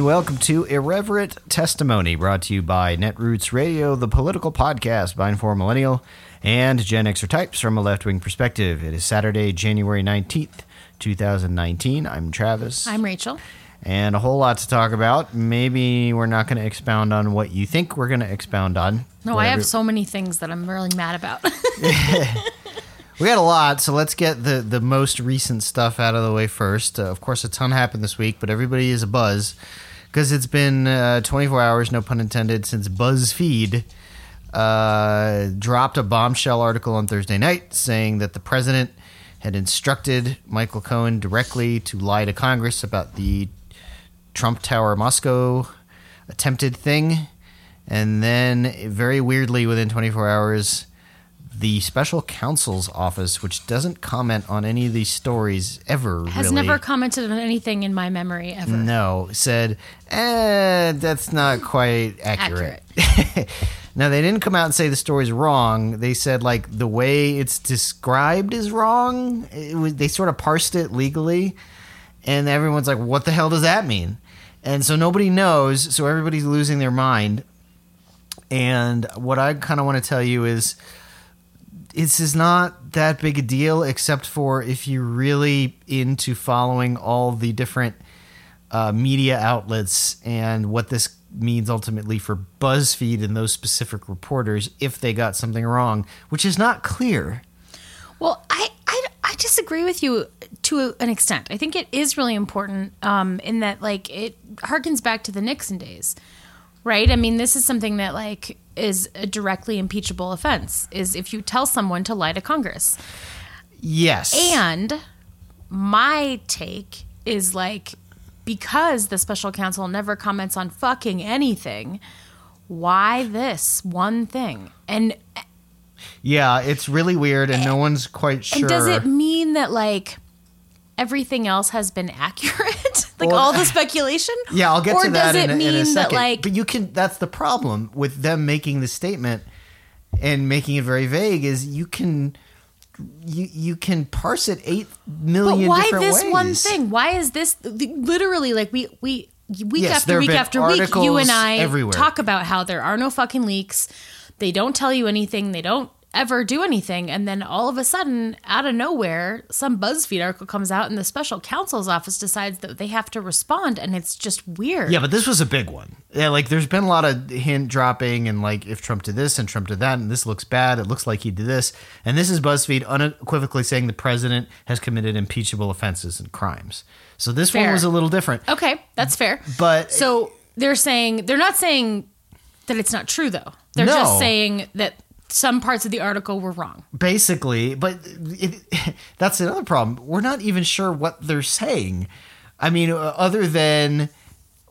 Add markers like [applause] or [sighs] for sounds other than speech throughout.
And welcome to Irreverent Testimony, brought to you by Netroots Radio, the political podcast by and for millennial and Gen Xer types from a left wing perspective. It is Saturday, January 19th, 2019. I'm Travis. I'm Rachel. and a whole lot to talk about. Maybe we're not going to expound on what you think we're going to expound on. No, I have so many things that I'm really mad about. [laughs] [laughs] We got a lot, so let's get the, the most recent stuff out of the way first. Uh, of course, a ton happened this week, but everybody is a buzz because it's been uh, 24 hours, no pun intended, since BuzzFeed uh, dropped a bombshell article on Thursday night saying that the president had instructed Michael Cohen directly to lie to Congress about the Trump Tower Moscow attempted thing. And then, very weirdly, within 24 hours, the special counsel's office, which doesn't comment on any of these stories ever, Has really, never commented on anything in my memory ever. no, said, eh, that's not quite accurate. [laughs] now, they didn't come out and say the story's wrong. They said, like, the way it's described is wrong. It was, they sort of parsed it legally, and everyone's like, what the hell does that mean? And so nobody knows, so everybody's losing their mind. And what I kind of want to tell you is this is not that big a deal, except for if you're really into following all the different uh, media outlets and what this means ultimately for BuzzFeed and those specific reporters if they got something wrong, which is not clear. Well, I, I, I disagree with you to an extent. I think it is really important um, in that, like, it harkens back to the Nixon days, right? I mean, this is something that, like, is a directly impeachable offense, is if you tell someone to lie to Congress. Yes. And my take is like because the special counsel never comments on fucking anything, why this one thing? And yeah, it's really weird and no one's quite sure. and does it mean that like everything else has been [laughs] accurate? [laughs] like Well, all the [laughs] speculation? Yeah, I'll get or to that does in, it a, mean in a second. that like but you can. That's the problem with them making the statement and making it very vague. Is you can you you can parse it eight million. but why this one thing? Why is this literally like we we week Yes, after week after week you and I everywhere. talk about how there are no fucking leaks. They don't tell you anything. They don't ever do anything and then all of a sudden out of nowhere some BuzzFeed article comes out and the special counsel's office decides that they have to respond and it's just weird. Yeah, but this was a big one. Yeah, like there's been a lot of hint dropping and like if Trump did this and Trump did that and this looks bad, it looks like he did this. And this is BuzzFeed unequivocally saying the president has committed impeachable offenses and crimes. So this one was a little different. Okay, that's fair. But- so they're saying they're not saying that it's not true though. They're No. just saying that some parts of the article were wrong. basically but it, [laughs] that's another problem we're not even sure what they're saying i mean uh, other than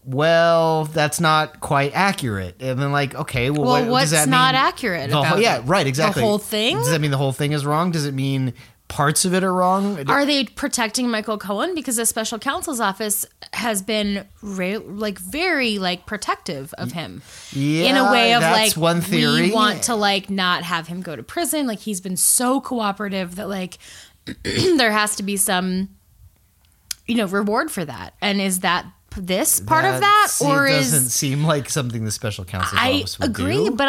well that's not quite accurate and then like okay well, Well, what, does what's not mean? accurate The yeah right, exactly. The whole thing? does that mean the whole thing is wrong does it mean parts of it are wrong? Are they protecting Michael Cohen? Because the special counsel's office has been re- like very like protective of him. Yeah, in a way of like one theory. we want to like not have him go to prison. Like he's been so cooperative that like [clears throat] there has to be some you know reward for that. And is that this part of that or it is doesn't seem like something the special counsel's I office would agree do. but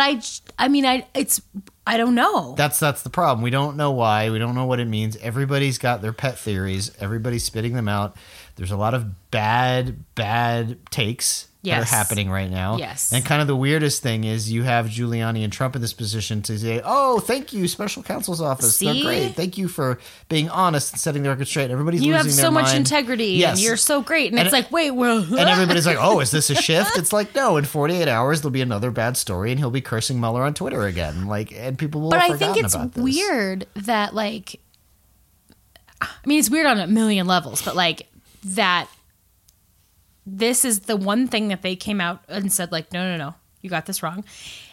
I mean I it's I don't know That's that's the problem. We don't know why. We don't know what it means. Everybody's got their pet theories. Everybody's spitting them out. There's a lot of bad, bad takes that are happening right now. Yes. And kind of the weirdest thing is you have Giuliani and Trump in this position to say, "Oh, thank you, Special Counsel's office. See? They're great. Thank you for being honest and setting the record straight." Everybody's you have so much mind. integrity Yes. and you're so great and, And it's it- like wait well and [laughs] everybody's like, "Oh, is this a shift?" It's like, no. In 48 hours, there'll be another bad story, and he'll be cursing Mueller on Twitter again. Like, and people will. but I think it's weird that like I mean it's weird on a million levels, but like that this is the one thing that they came out and said like no no no you got this wrong.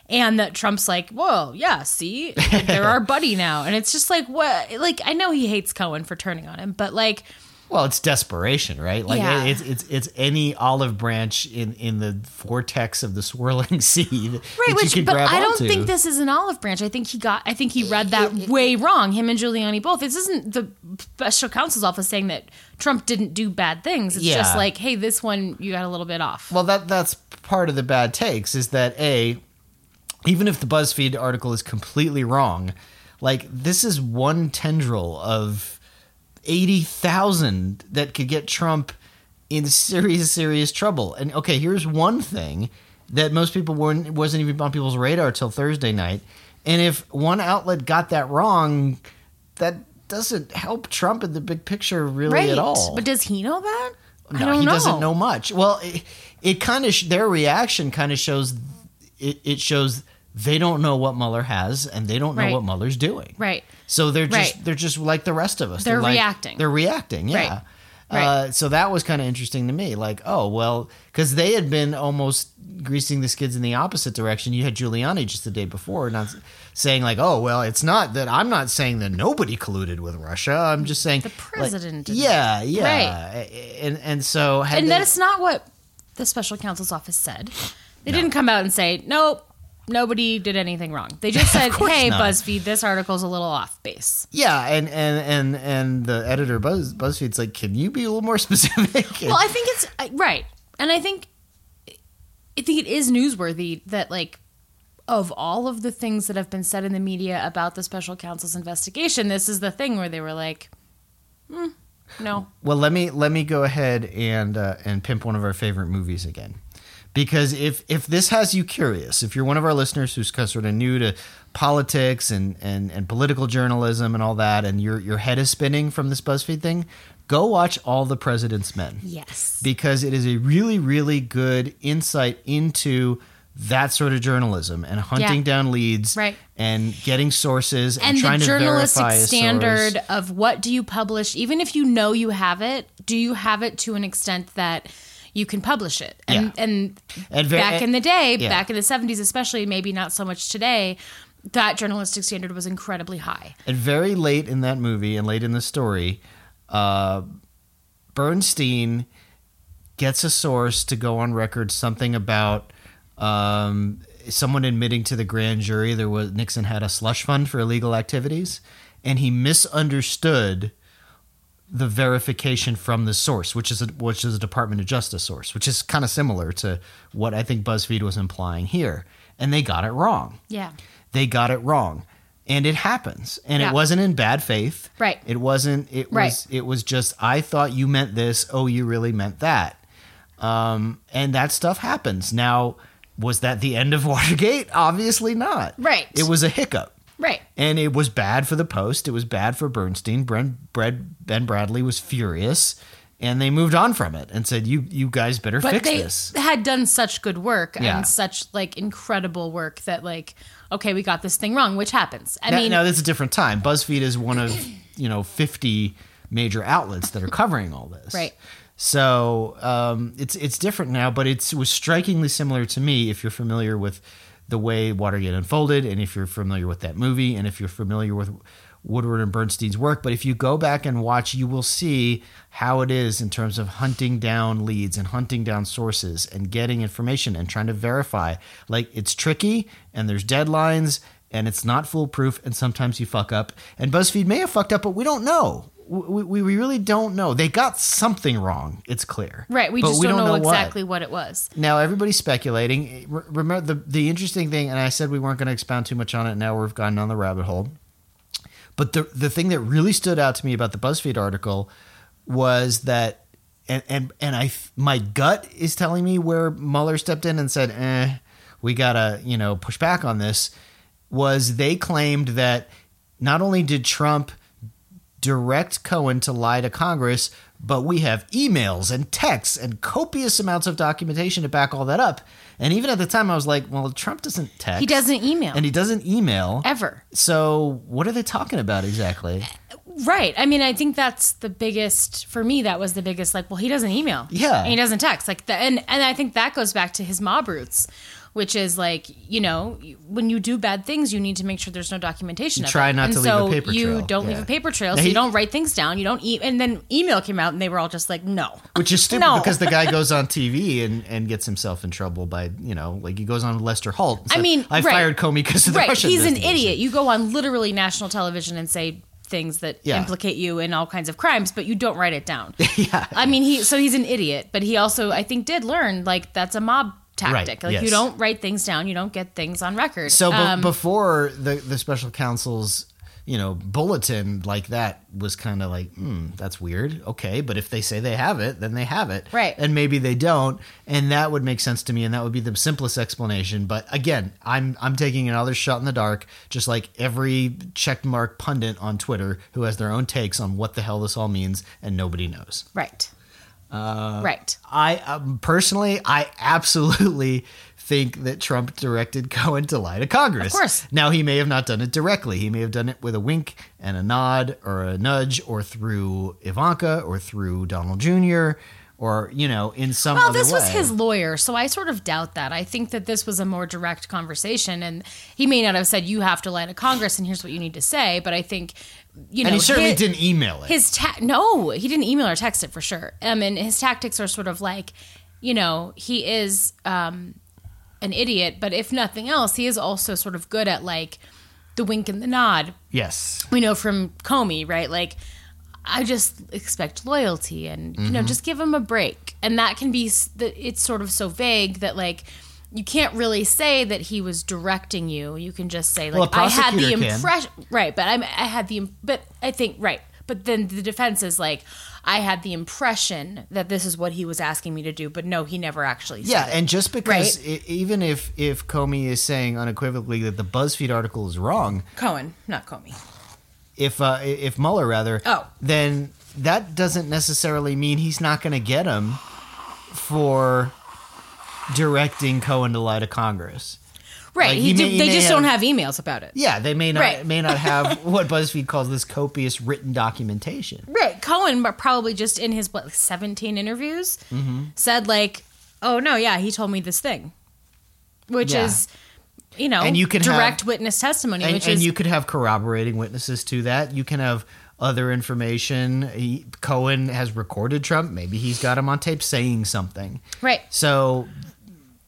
And that Trump's like, whoa, yeah, see, [laughs] they're our buddy now. And it's just like, what? Like, I know he hates Cohen for turning on him, but like, Well, it's desperation, right? Like Yeah. it's it's it's any olive branch in in the vortex of the swirling [laughs] sea that Right, you which, can but I don't onto. think this is an olive branch. I think he got. I think he read that way wrong. Him and Giuliani both. This isn't the special counsel's office saying that Trump didn't do bad things. It's just like, hey, this one you got a little bit off. Well, that that's part of the bad takes is that a even if the BuzzFeed article is completely wrong, like this is one tendril of eighty thousand that could get Trump in serious serious trouble. And okay, here's one thing that most people weren't wasn't even on people's radar till Thursday night. And if one outlet got that wrong, that doesn't help Trump in the big picture really right, at all. but does he know that? No, he know. doesn't know much. Well, it, it kind of sh- their reaction kind of shows it, it shows they don't know what Mueller has and they don't know Right. what Mueller's doing. Right. So they're just Right. they're just like the rest of us. They're like- reacting. They're reacting. Yeah. Right. Right. Uh, so that was kind of interesting to me. Like, oh well, because they had been almost greasing the skids in the opposite direction. You had Giuliani just the day before, not saying like, oh well, it's not that I'm not saying that nobody colluded with Russia. I'm just saying The president Like, yeah, yeah, and and so had and they- that's not what the special counsel's office said. They didn't come out and say, nope, nobody did anything wrong. They just [laughs] said, hey, not. BuzzFeed, this article's a little off base. Yeah, and and and and the editor Buzz BuzzFeed's like, can you be a little more [laughs] specific? Well, I think it's right, and I think I think it is newsworthy that like of all of the things that have been said in the media about the special counsel's investigation, this is the thing where they were like, "Hmm, no, well, let me let me go ahead and uh, and pimp one of our favorite movies again, because if if this has you curious, if you're one of our listeners who's kind of sort of new to politics and and and political journalism and all that, and your your head is spinning from this BuzzFeed thing, go watch All the President's Men. yes, because it is a really, really good insight into that sort of journalism and hunting Yeah. down leads Right. and getting sources and, and trying the to journalistic verify a source. standard of what do you publish, even if you know you have it, do you have it to an extent that you can publish it? And Yeah. and, And back in the day, yeah. back in the seventies, especially, maybe not so much today. That journalistic standard was incredibly high. And very late in that movie and late in the story, uh, Bernstein gets a source to go on record something about um, someone admitting to the grand jury there was Nixon had a slush fund for illegal activities, and he misunderstood the verification from the source, which is a, which is a Department of Justice source, which is kind of similar to what I think BuzzFeed was implying here, and they got it wrong. Yeah. they got it wrong. And it happens. And Yeah. it wasn't in bad faith. Right. it wasn't it Right. was it was just i thought you meant this. Oh you really meant that. Um and that stuff happens. Now was that the end of [laughs] watergate? Obviously not. Right. it was a hiccup Right. and it was bad for the post it was bad for bernstein ben, bradlee was furious and they moved on from it and said you you guys better But fix they this had done such good work Yeah. and such like incredible work that like, okay, we got this thing wrong, which happens. I now, mean, now this is a different time. BuzzFeed is one of [clears throat] you know fifty major outlets that are covering all this. Right. So um, it's it's different now, but it's, it was strikingly similar to me. If you're familiar with the way Watergate unfolded, and if you're familiar with that movie, and if you're familiar with Woodward and Bernstein's work, but if you go back and watch, you will see how it is in terms of hunting down leads and hunting down sources and getting information and trying to verify. Like it's tricky and there's deadlines and it's not foolproof and sometimes you fuck up. And BuzzFeed may have fucked up, but we don't know. We, we, we really don't know. They got something wrong. It's clear. right. We just don't, know, what. exactly what it was. Now everybody's speculating. Remember the the interesting thing, and I said we weren't going to expound too much on it. Now we've gone down the rabbit hole. But the the thing that really stood out to me about the BuzzFeed article was that, and and and I my gut is telling me where Mueller stepped in and said, "Eh, we gotta you know push back on this." Was they claimed that not only did Trump direct Cohen to lie to Congress, but we have emails and texts and copious amounts of documentation to back all that up. And even at the time, I was like, well, Trump doesn't text. He doesn't email And he doesn't email. ever. So what are they talking about exactly? Right. I mean, I think that's the biggest for me. That was the biggest. Like, well, he doesn't email. Yeah. and he doesn't text. Like, the, and and I think that goes back to his mob roots, which is like you know when you do bad things, you need to make sure there's no documentation. of try it. not and to leave a so paper You don't leave a paper trail, Now so he- you don't write things down. You don't eat, and then email came out, and they were all just like, no. Which is stupid [laughs] No. because the guy [laughs] goes on TV and, and gets himself in trouble by, you know, like he goes on Lester Holt. and I mean, I right. fired Comey because of the right Russian he's an idiot you go on literally national television and say things that Yeah. implicate you in all kinds of crimes but you don't write it down [laughs] Yeah. i mean he so he's an idiot but he also i think did learn like that's a mob tactic. Right, like you don't write things down you don't get things on record. So Um, before the the special counsel's you know bulletin like that was kind of like hmm that's weird. Okay but if they say they have it then they have it. Right. and maybe they don't and that would make sense to me and that would be the simplest explanation but again i'm i'm taking another shot in the dark just like every checkmark pundit on twitter who has their own takes on what the hell this all means and nobody knows. Right Uh, right I um, personally, I absolutely think that Trump directed [laughs] Cohen to lie to Congress. Of course. Now he may have not done it directly. He may have done it with a wink and a nod or a nudge, or through Ivanka, or through Donald Jr., or you know, in some. Way, Well this was his lawyer so i sort of doubt that i think that this was a more direct conversation and he may not have said you have to lie to congress and here's what you need to say but i think you know and he certainly his- didn't email it. his ta- no he didn't email or text it for sure um and his tactics are sort of like you know he is um an idiot but if nothing else he is also sort of good at like the wink and the nod yes. we know from comey right like i just expect loyalty and you Mm-hmm. know just give him a break and that can be that it's sort of so vague that like you can't really say that he was directing you. You can just say like Well, a I had the impression, right? But I'm, I had the, but I think right. But then the defense is like, I had the impression that this is what he was asking me to do, but no, he never actually. Said Yeah, it. and just because Right. i even if if Comey is saying unequivocally that the BuzzFeed article is wrong, Cohen, not Comey. If uh, if Mueller rather, Oh. then that doesn't necessarily mean he's not going to get him for directing Cohen to lie to Congress. Right. Like, he he may- he they just have- don't have emails about it. Yeah, they may not Right. may not have [laughs] what BuzzFeed calls this copious written documentation. Right. Cohen but probably just in his what like, 17 interviews Mm-hmm. said like, "Oh no, yeah, he told me this thing." Which Yeah. is you know, And you can direct have- witness testimony, And, which and is you could have corroborating witnesses to that. You can have other information. He, Cohen has recorded Trump. Maybe he's got him on tape saying something. right. So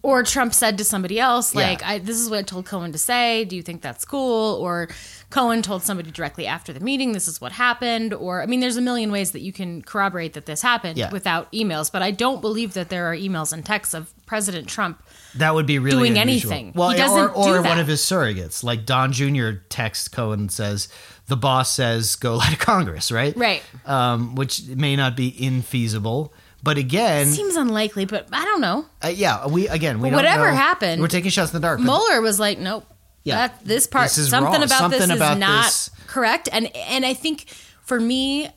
Or Trump said to somebody else, Yeah. like, I, "This is what I told Cohen to say. Do you think that's cool?" Or Cohen told somebody directly after the meeting, "This is what happened." Or I mean, there's a million ways that you can corroborate that this happened Yeah. without emails. But I don't believe that there are emails and texts of President Trump That would be really doing unusual. anything. Well, He doesn't or, or do one of his surrogates, like Don Jr. texts Cohen and says, "The boss says go [laughs] lie to Congress," right? Right. Um, which may not be infeasible, but again, Seems unlikely, but I don't know. uh, yeah, we again we don't whatever know. happened, We're taking shots in the dark. Mueller was like, nope. Yeah. That this part This is something wrong. about this Something is not this- correct. And and I think for me,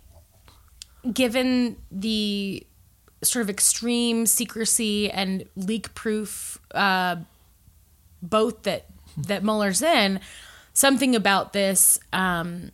given the sort of extreme secrecy and leak proof uh, boat that that Mueller's in, something about this um,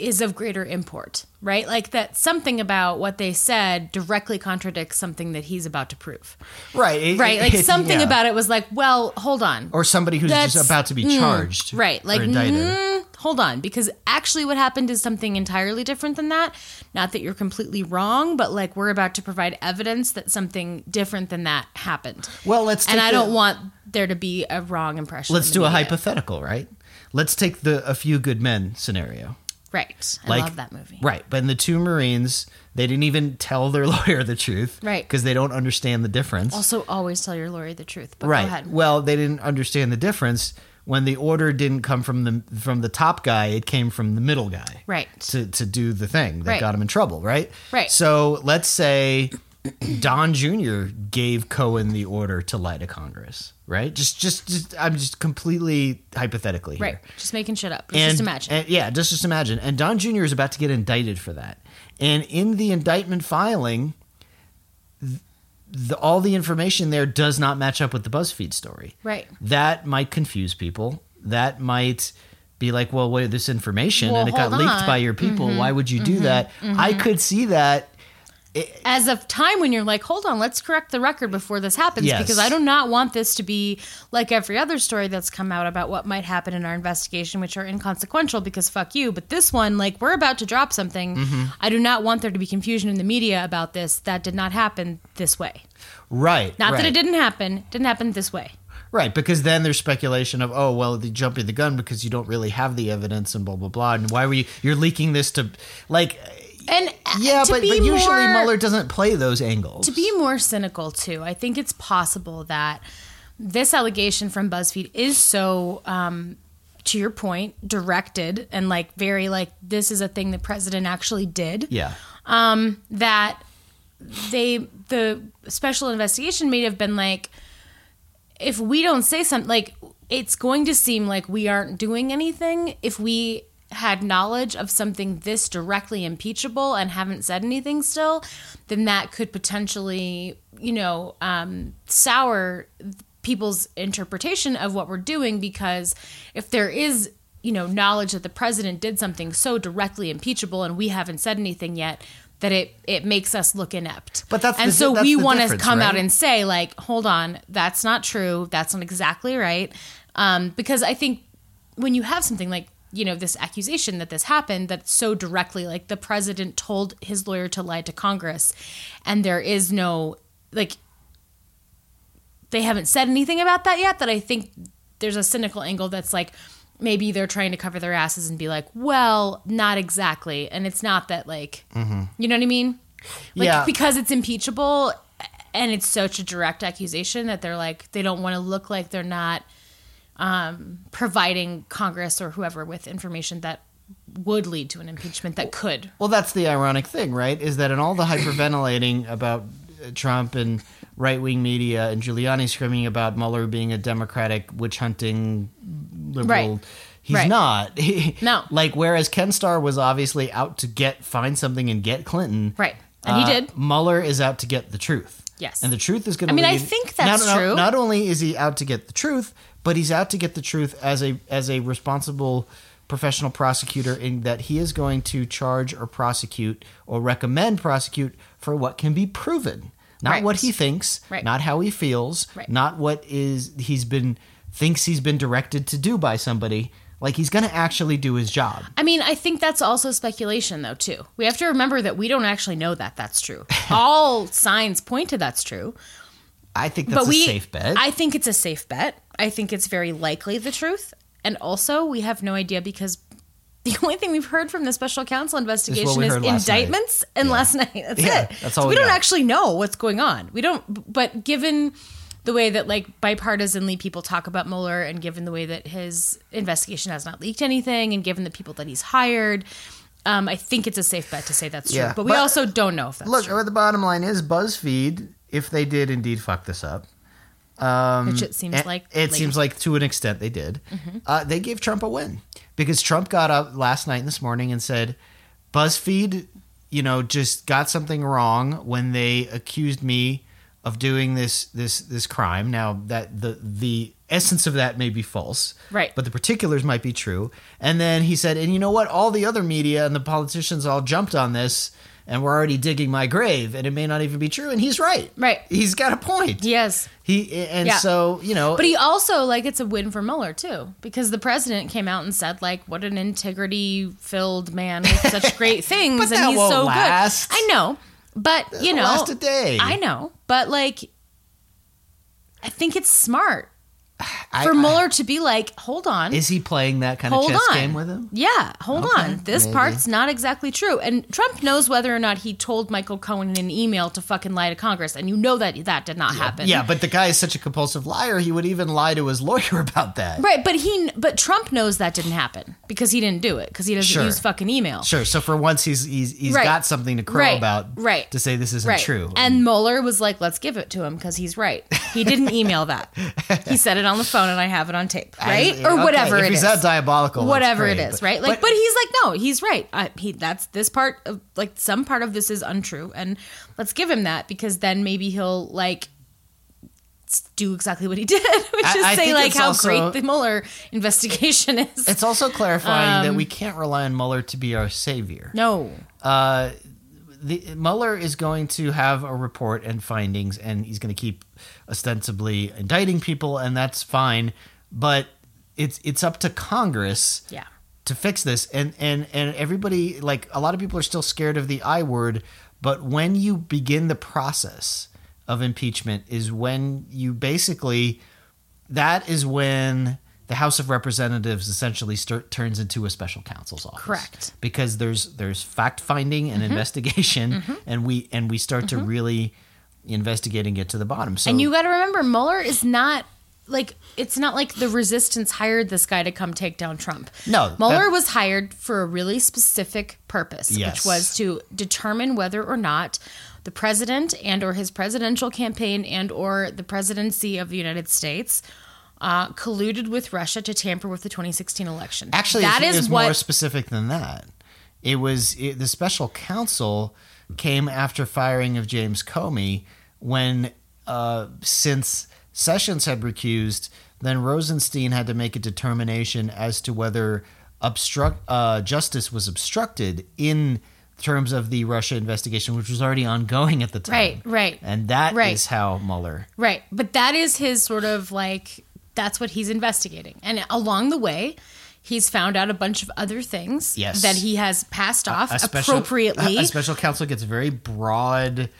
is of greater import, right? Like that something about what they said directly contradicts something that he's about to prove. right, it- Right, like it- something yeah. about it was like, well, hold on, or somebody who's That's- just about to be mm, charged, right? Like, or indicted. mm, hold on, because actually, what happened is something entirely different than that. Not that you're completely wrong, but like we're about to provide evidence that something different than that happened. Well, let's and I the- don't want there to be a wrong impression. Let's do the a hypothetical, right? Let's take the a few good men scenario. Right, I Like, love that movie. Right, but in the two Marines, they didn't even tell their [laughs] lawyer the truth, Right. Because they don't understand the difference, Also, always tell your lawyer the truth. But right? go ahead. Well, they didn't understand the difference when the order didn't come from the from the top guy; it came from the middle guy, Right. To to do the thing that Right. got him in trouble, right? Right. So let's say Don Jr. gave Cohen the order to lie to Congress, right? Just just just I'm just completely hypothetically here. Right, just making shit up. And, just imagine. and- yeah, just just imagine. And Don Jr. is about to get indicted for that. And in the indictment filing, the, all the information there does not match up with the BuzzFeed story. Right. That might confuse people. That might be like, well, wait, this information Well, and it got leaked on. Mm-hmm. by your people. Why would you do that? I could see that as of time when you're like, hold on, let's correct the record before this happens Yes. because I do not want this to be like every other story that's come out about what might happen in our investigation, which are inconsequential because fuck you. But this one, like, we're about to drop something. Mm-hmm. I do not want there to be confusion in the media about this. That did not happen this way. right. Not right. that it didn't happen, didn't happen this way. Right, because then there's speculation of, oh, well, they jumping the gun because you don't really have the evidence and blah blah blah. And why were you you're leaking this to like And yeah, but, but usually more- Mueller doesn't play those angles. To be more cynical, too, I think it's possible that this allegation from BuzzFeed is so, um, to your point, directed and like very like this is a thing the president actually did. yeah. Um, that they the special investigation may have been like, if we don't say something, like it's going to seem like we aren't doing anything if we had knowledge of something this directly impeachable and haven't said anything still, then that could potentially, you know, um, sour people's interpretation of what we're doing because if there is you know knowledge that the president did something so directly impeachable and we haven't said anything yet that it it makes us look inept. But that's and the- so that's we want to come out and say like hold on that's not true that's not exactly right. Um, because i think when you have something like you know this accusation that this happened that so directly like the president told his lawyer to lie to congress and there is no like they haven't said anything about that yet that i think there's a cynical angle that's like maybe they're trying to cover their asses and be like well not exactly. And it's not that like mm-hmm. you know what i mean? Like Yeah. because it's impeachable and it's such a direct accusation that they're like they don't want to look like they're not um, providing Congress or whoever with information that would lead to an impeachment that could. Well, that's the ironic thing, right? Is that in all the hyperventilating about Trump and right wing media and Giuliani screaming about Mueller being a Democratic witch hunting liberal. Right. He's Right. not. [laughs] No. Like, whereas Ken Starr was obviously out to get, find something and get Clinton. Right. And he uh, did. Mueller is out to get the truth. Yes. And the truth is going to I mean, I think that's not, not- true. Not only is he out to get the truth, but he's out to get the truth as a as a responsible professional prosecutor in that he is going to charge or prosecute or recommend prosecute for what can be proven. Not Right. what he thinks, Right. not how he feels, Right. not what is he's been thinks he's been directed to do by somebody. Like he's going to actually do his job. I mean, I think that's also speculation, though, too. We have to remember that we don't actually know that that's true. [laughs] All signs point to that's true. I think that's but we, a safe bet. I think it's a safe bet. I think it's very likely the truth. And also, we have no idea because the only thing we've heard from the special counsel investigation is last night. indictments and Yeah. last night. That's Yeah, it. that's so we we don't actually know what's going on. We don't. But given the way that like bipartisanly people talk about Mueller, and given the way that his investigation has not leaked anything, and given the people that he's hired. Um, I think it's a safe bet to say that's true, Yeah, but we but- also don't know if that's true. Look, true, the bottom line is BuzzFeed, if they did indeed fuck this up, um, which it seems like it lately. seems like to an extent they did. Mm-hmm. Uh, they gave Trump a win because Trump got up last night and this morning and said, BuzzFeed, you know, just got something wrong when they accused me of doing this this this crime. Now that the the essence of that may be false, Right. But the particulars might be true. And then he said, and you know what? All the other media and the politicians all jumped on this. And we're already digging my grave, and it may not even be true. And he's right. Right. He's got a point. yes. He and Yeah. so you know, But he also like it's a win for Mueller too, because the president came out and said like, "What an integrity-filled man with such [laughs] great things, But and that he's won't so last. good." I know, but you know, last a day. I know, but like, I think it's smart I- for I- Mueller to be like, "Hold on." Is he playing that kind of chess on. game with him? Yeah, hold Okay, on. This maybe. part's not exactly true. And Trump knows whether or not he told Michael Cohen in an email to fucking lie to Congress, and you know that that did not happen. Yeah, but the guy is such a compulsive liar. He would even lie to his lawyer [laughs] about that. Right, but he but Trump knows that didn't happen because he didn't do it because he doesn't Sure. use fucking email. Sure. So for once, he's he's he's Right. got something to crow Right. about. Right. To say this isn't Right. true. And Mueller was like, "Let's give it to him because he's right. He didn't email that. [laughs] He said it on the phone, and I have it on tape, right, I- or okay, whatever if it he's is. that diabolical, whatever it great, is, but- right? Like, but- but, he's like, no, he's right. I, he that's this part of like some part of this is untrue, and let's give him that because then maybe he'll like do exactly what he [laughs] did, which I- is I say like how also- great the Mueller investigation is. It's also clarifying that Um, we can't rely on Mueller to be our savior. no, Uh, the Mueller is going to have a report and findings, and he's going to keep ostensibly indicting people, and that's fine. But it's it's up to Congress Yeah. to fix this and and and everybody like a lot of people are still scared of the i word but when you begin the process of impeachment is when you basically that is when the house of representatives essentially turns into a special counsel's office Correct. because there's there's fact finding and mm-hmm. investigation mm-hmm. and we and we start to mm-hmm. really investigate and get to the bottom so And you got to remember, Mueller is not like it's not like the resistance hired this guy to come take down Trump. No, Mueller that- was hired for a really specific purpose, Yes. which was to determine whether or not the president and or his presidential campaign and or the presidency of the United States uh, colluded with Russia to tamper with the 2016 election. Actually, that it is was what more specific than that. It was it, the special counsel came after firing of James Comey when, uh, since Sessions had recused, then Rosenstein had to make a determination as to whether obstruct uh, justice was obstructed in terms of the Russia investigation, which was already ongoing at the time. Right, right, and that is right. how Mueller. Right. But that is his sort of like, that's what he's investigating. And along the way, he's found out a bunch of other things Yes. that he has passed off A special, appropriately. a special counsel gets very broad.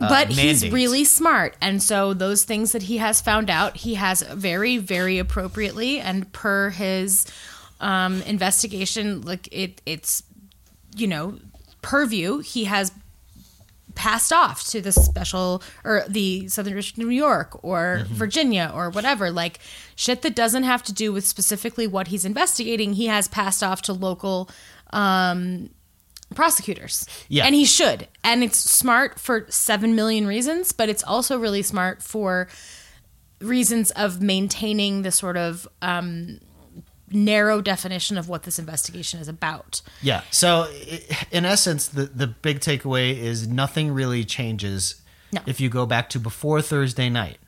uh, but he's really smart. And so those things that he has found out, he has very, very appropriately and per his um, investigation, like it, it's, you know, purview, he has passed off to the special or the Southern District of New York or Mm-hmm. Virginia or whatever. Like shit that doesn't have to do with specifically what he's investigating, he has passed off to local um, prosecutors. Yeah. And he should. And it's smart for 7 million reasons, but it's also really smart for reasons of maintaining the sort of um, narrow definition of what this investigation is about. Yeah. So, in essence, the the big takeaway is nothing really changes No. if you go back to before Thursday night.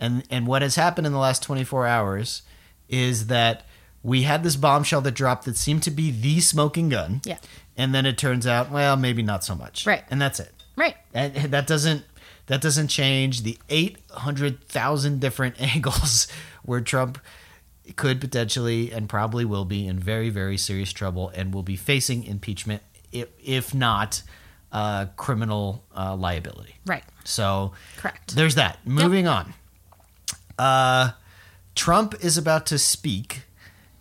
And and what has happened in the last 24 hours is that we had this bombshell that dropped that seemed to be the smoking gun. Yeah. And then it turns out, well, maybe not so much. Right. And that's it. Right. And that doesn't that doesn't change the 800,000 different [laughs] angles where Trump could potentially and probably will be in very very serious trouble and will be facing impeachment if, if not uh, criminal uh, liability. Right. So Correct. There's that. Moving on. Uh, Trump is about to speak,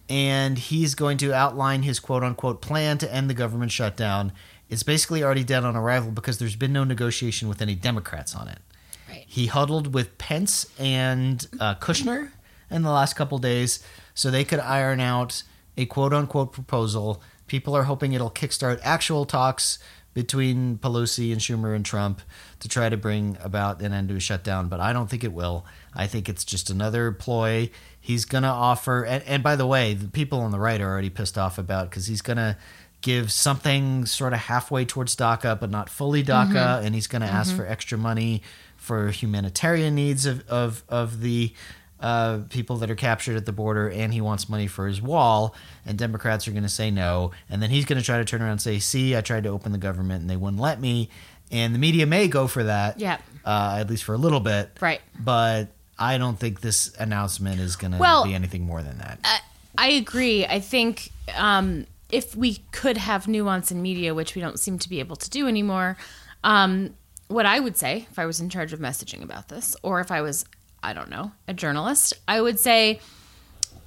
and he's going to outline his quote unquote plan to end the government shutdown. It's basically already dead on arrival because there's been no negotiation with any Democrats on it. Right. He huddled with Pence and uh, Kushner in the last couple days so they could iron out a quote unquote proposal. People are hoping it'll kickstart actual talks between Pelosi and Schumer and Trump to try to bring about an end to a shutdown, but I don't think it will. I think it's just another ploy. He's going to offer, and, and by the way, the people on the right are already pissed off about because he's going to give something sort of halfway towards DACA, but not fully DACA, mm-hmm. and he's going to ask mm-hmm. for extra money for humanitarian needs of of, of the uh, people that are captured at the border, and he wants money for his wall. And Democrats are going to say no, and then he's going to try to turn around and say, "See, I tried to open the government, and they wouldn't let me." And the media may go for that, Yeah. uh, at least for a little bit, Right. But I don't think this announcement is going to Well, be anything more than that. I, I agree. I think um, if we could have nuance in media, which we don't seem to be able to do anymore, um, what I would say if I was in charge of messaging about this, or if I was, I don't know, a journalist, I would say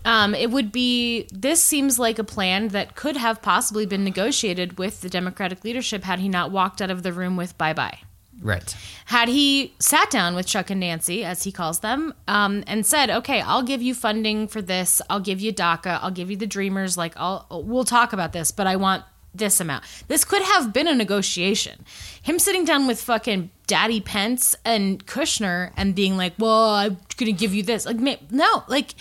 um, it would be this seems like a plan that could have possibly been negotiated with the Democratic leadership had he not walked out of the room with bye bye right. had he sat down with Chuck and Nancy, as he calls them, um, and said, "Okay, I'll give you funding for this. I'll give you DACA. I'll give you the Dreamers. Like, I'll we'll talk about this, but I want this amount." This could have been a negotiation. Him sitting down with fucking Daddy Pence and Kushner and being like, "Well, I'm gonna give you this." Like, no, like.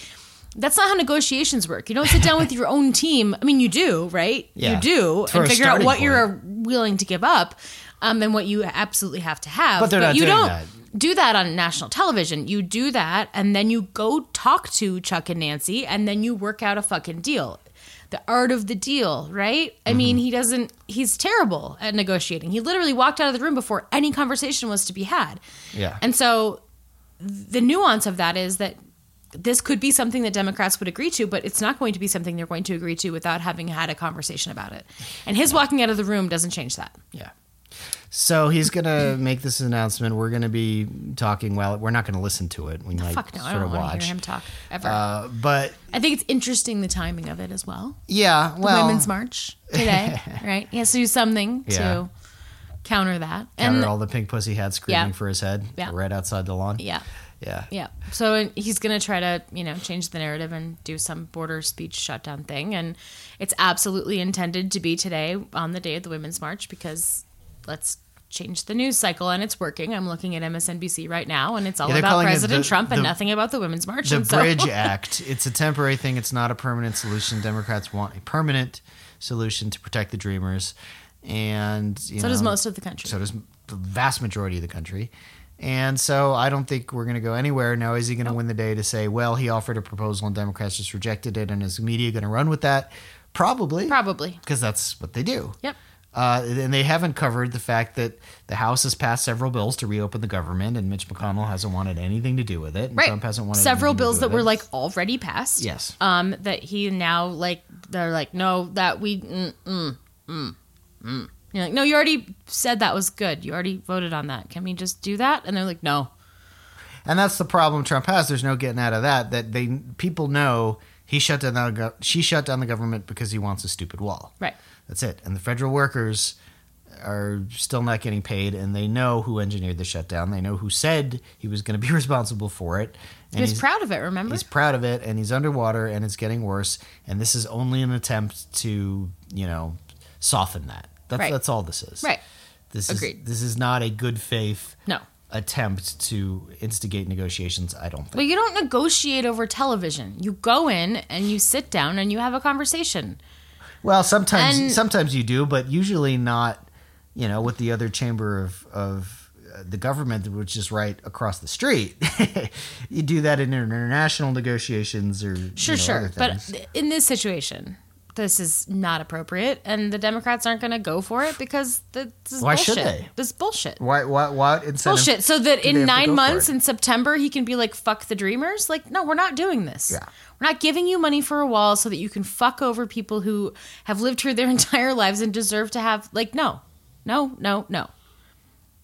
That's not how negotiations work. You don't sit down with your own team. I mean, you do, right? Yeah. You do, and figure out what point. you're willing to give up, um, and what you absolutely have to have. But they're not you doing don't that. do that on national television. You do that, and then you go talk to Chuck and Nancy, and then you work out a fucking deal. The art of the deal, right? I mean, mm-hmm. he doesn't. He's terrible at negotiating. He literally walked out of the room before any conversation was to be had. Yeah. And so the nuance of that is that this could be something that Democrats would agree to, but it's not going to be something they're going to agree to without having had a conversation about it. And his walking out of the room doesn't change that. Yeah. So he's gonna make this announcement. We're gonna be talking. Well, we're not gonna listen to it. We might Fuck no, I sort don't of watch. hear him talk ever. Uh, but I think it's interesting the timing of it as well. yeah, The well, Women's March today, [laughs] right? He has to do something Yeah. to counter that. counter and all the pink pussy hats screaming Yeah. for his head Yeah. right outside the lawn. yeah, yeah, yeah. So he's going to try to, you know, change the narrative and do some border speech shutdown thing. And it's absolutely intended to be today on the day of the Women's March because let's change the news cycle and it's working. I'm looking at MSNBC right now and it's all Yeah, about President the- Trump and the- nothing about the Women's March. The and so- Bridge [laughs] Act. It's a temporary thing. It's not a permanent solution. Democrats want a permanent solution to protect the dreamers, and you so does most of the country. So does the vast majority of the country. And so I don't think we're going to go anywhere. Now, is he going to win the day to say, well, he offered a proposal and Democrats just rejected it, and is the media going to run with that? Probably. Probably. Because that's what they do. Yep. Uh, and they haven't covered the fact that the House has passed several bills to reopen the government, and Mitch McConnell hasn't wanted anything to do with it. And Right. Trump hasn't wanted several bills that were it. like already passed. Yes. Um, that he now like they're like no that we mm, mm, mm, mm. You're like no you already said that was good you already voted on that can we just do that and they're like no And that's the problem Trump has. There's no getting out of that. That they people know he shut down the she shut down the government because he wants a stupid wall. right That's it. And the federal workers are still not getting paid, and they know who engineered the shutdown. They know who said he was going to be [laughs] responsible for it. And he was he's- proud of it remember He's proud of it, and he's underwater, and it's getting worse. And this is only an attempt to, you know, soften that. That's Right. that's all this is. right This Agreed. is this is not a good faith no attempt to instigate negotiations. I don't think. well you don't negotiate over television you go in and you sit down and you have a conversation Well, sometimes And- sometimes you do, but usually not. You know, with the other chamber of of uh, the government, which is right across the street, [laughs] you do that in international negotiations or Sure, you know, sure. But in this situation, this is not appropriate, and the Democrats aren't going to go for it because this is Why bullshit. should they? This is bullshit. why what what incentive? Bullshit. So that in nine months in September, he can be like, fuck the dreamers. Like, no, we're not doing this. Yeah. We're not giving you money for a wall so that you can fuck over people who have lived here their [laughs] entire lives and deserve to have, like, no, no, no, no.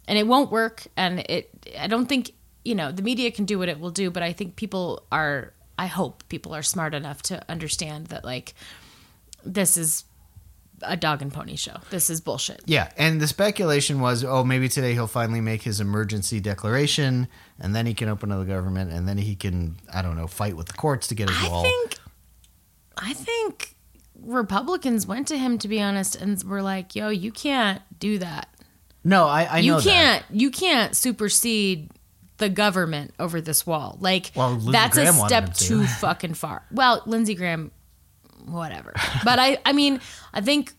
And it won't work. And it, I don't think, you know, the media can do what it will do, but I think people are, I hope people are smart enough to understand that, like, this is a dog and pony show. This is bullshit. Yeah, and the speculation was, oh, maybe today he'll finally make his emergency declaration, and then he can open to the government, and then he can, I don't know, fight with the courts to get his I wall. think, I think Republicans went to him to be honest and were like, "Yo, you can't do that. no, I, I you know that. can't. You can't supersede the government over this wall. Like Well, that's Graham a step to. too fucking far. Well, Lindsey Graham, whatever. but I, I mean, I think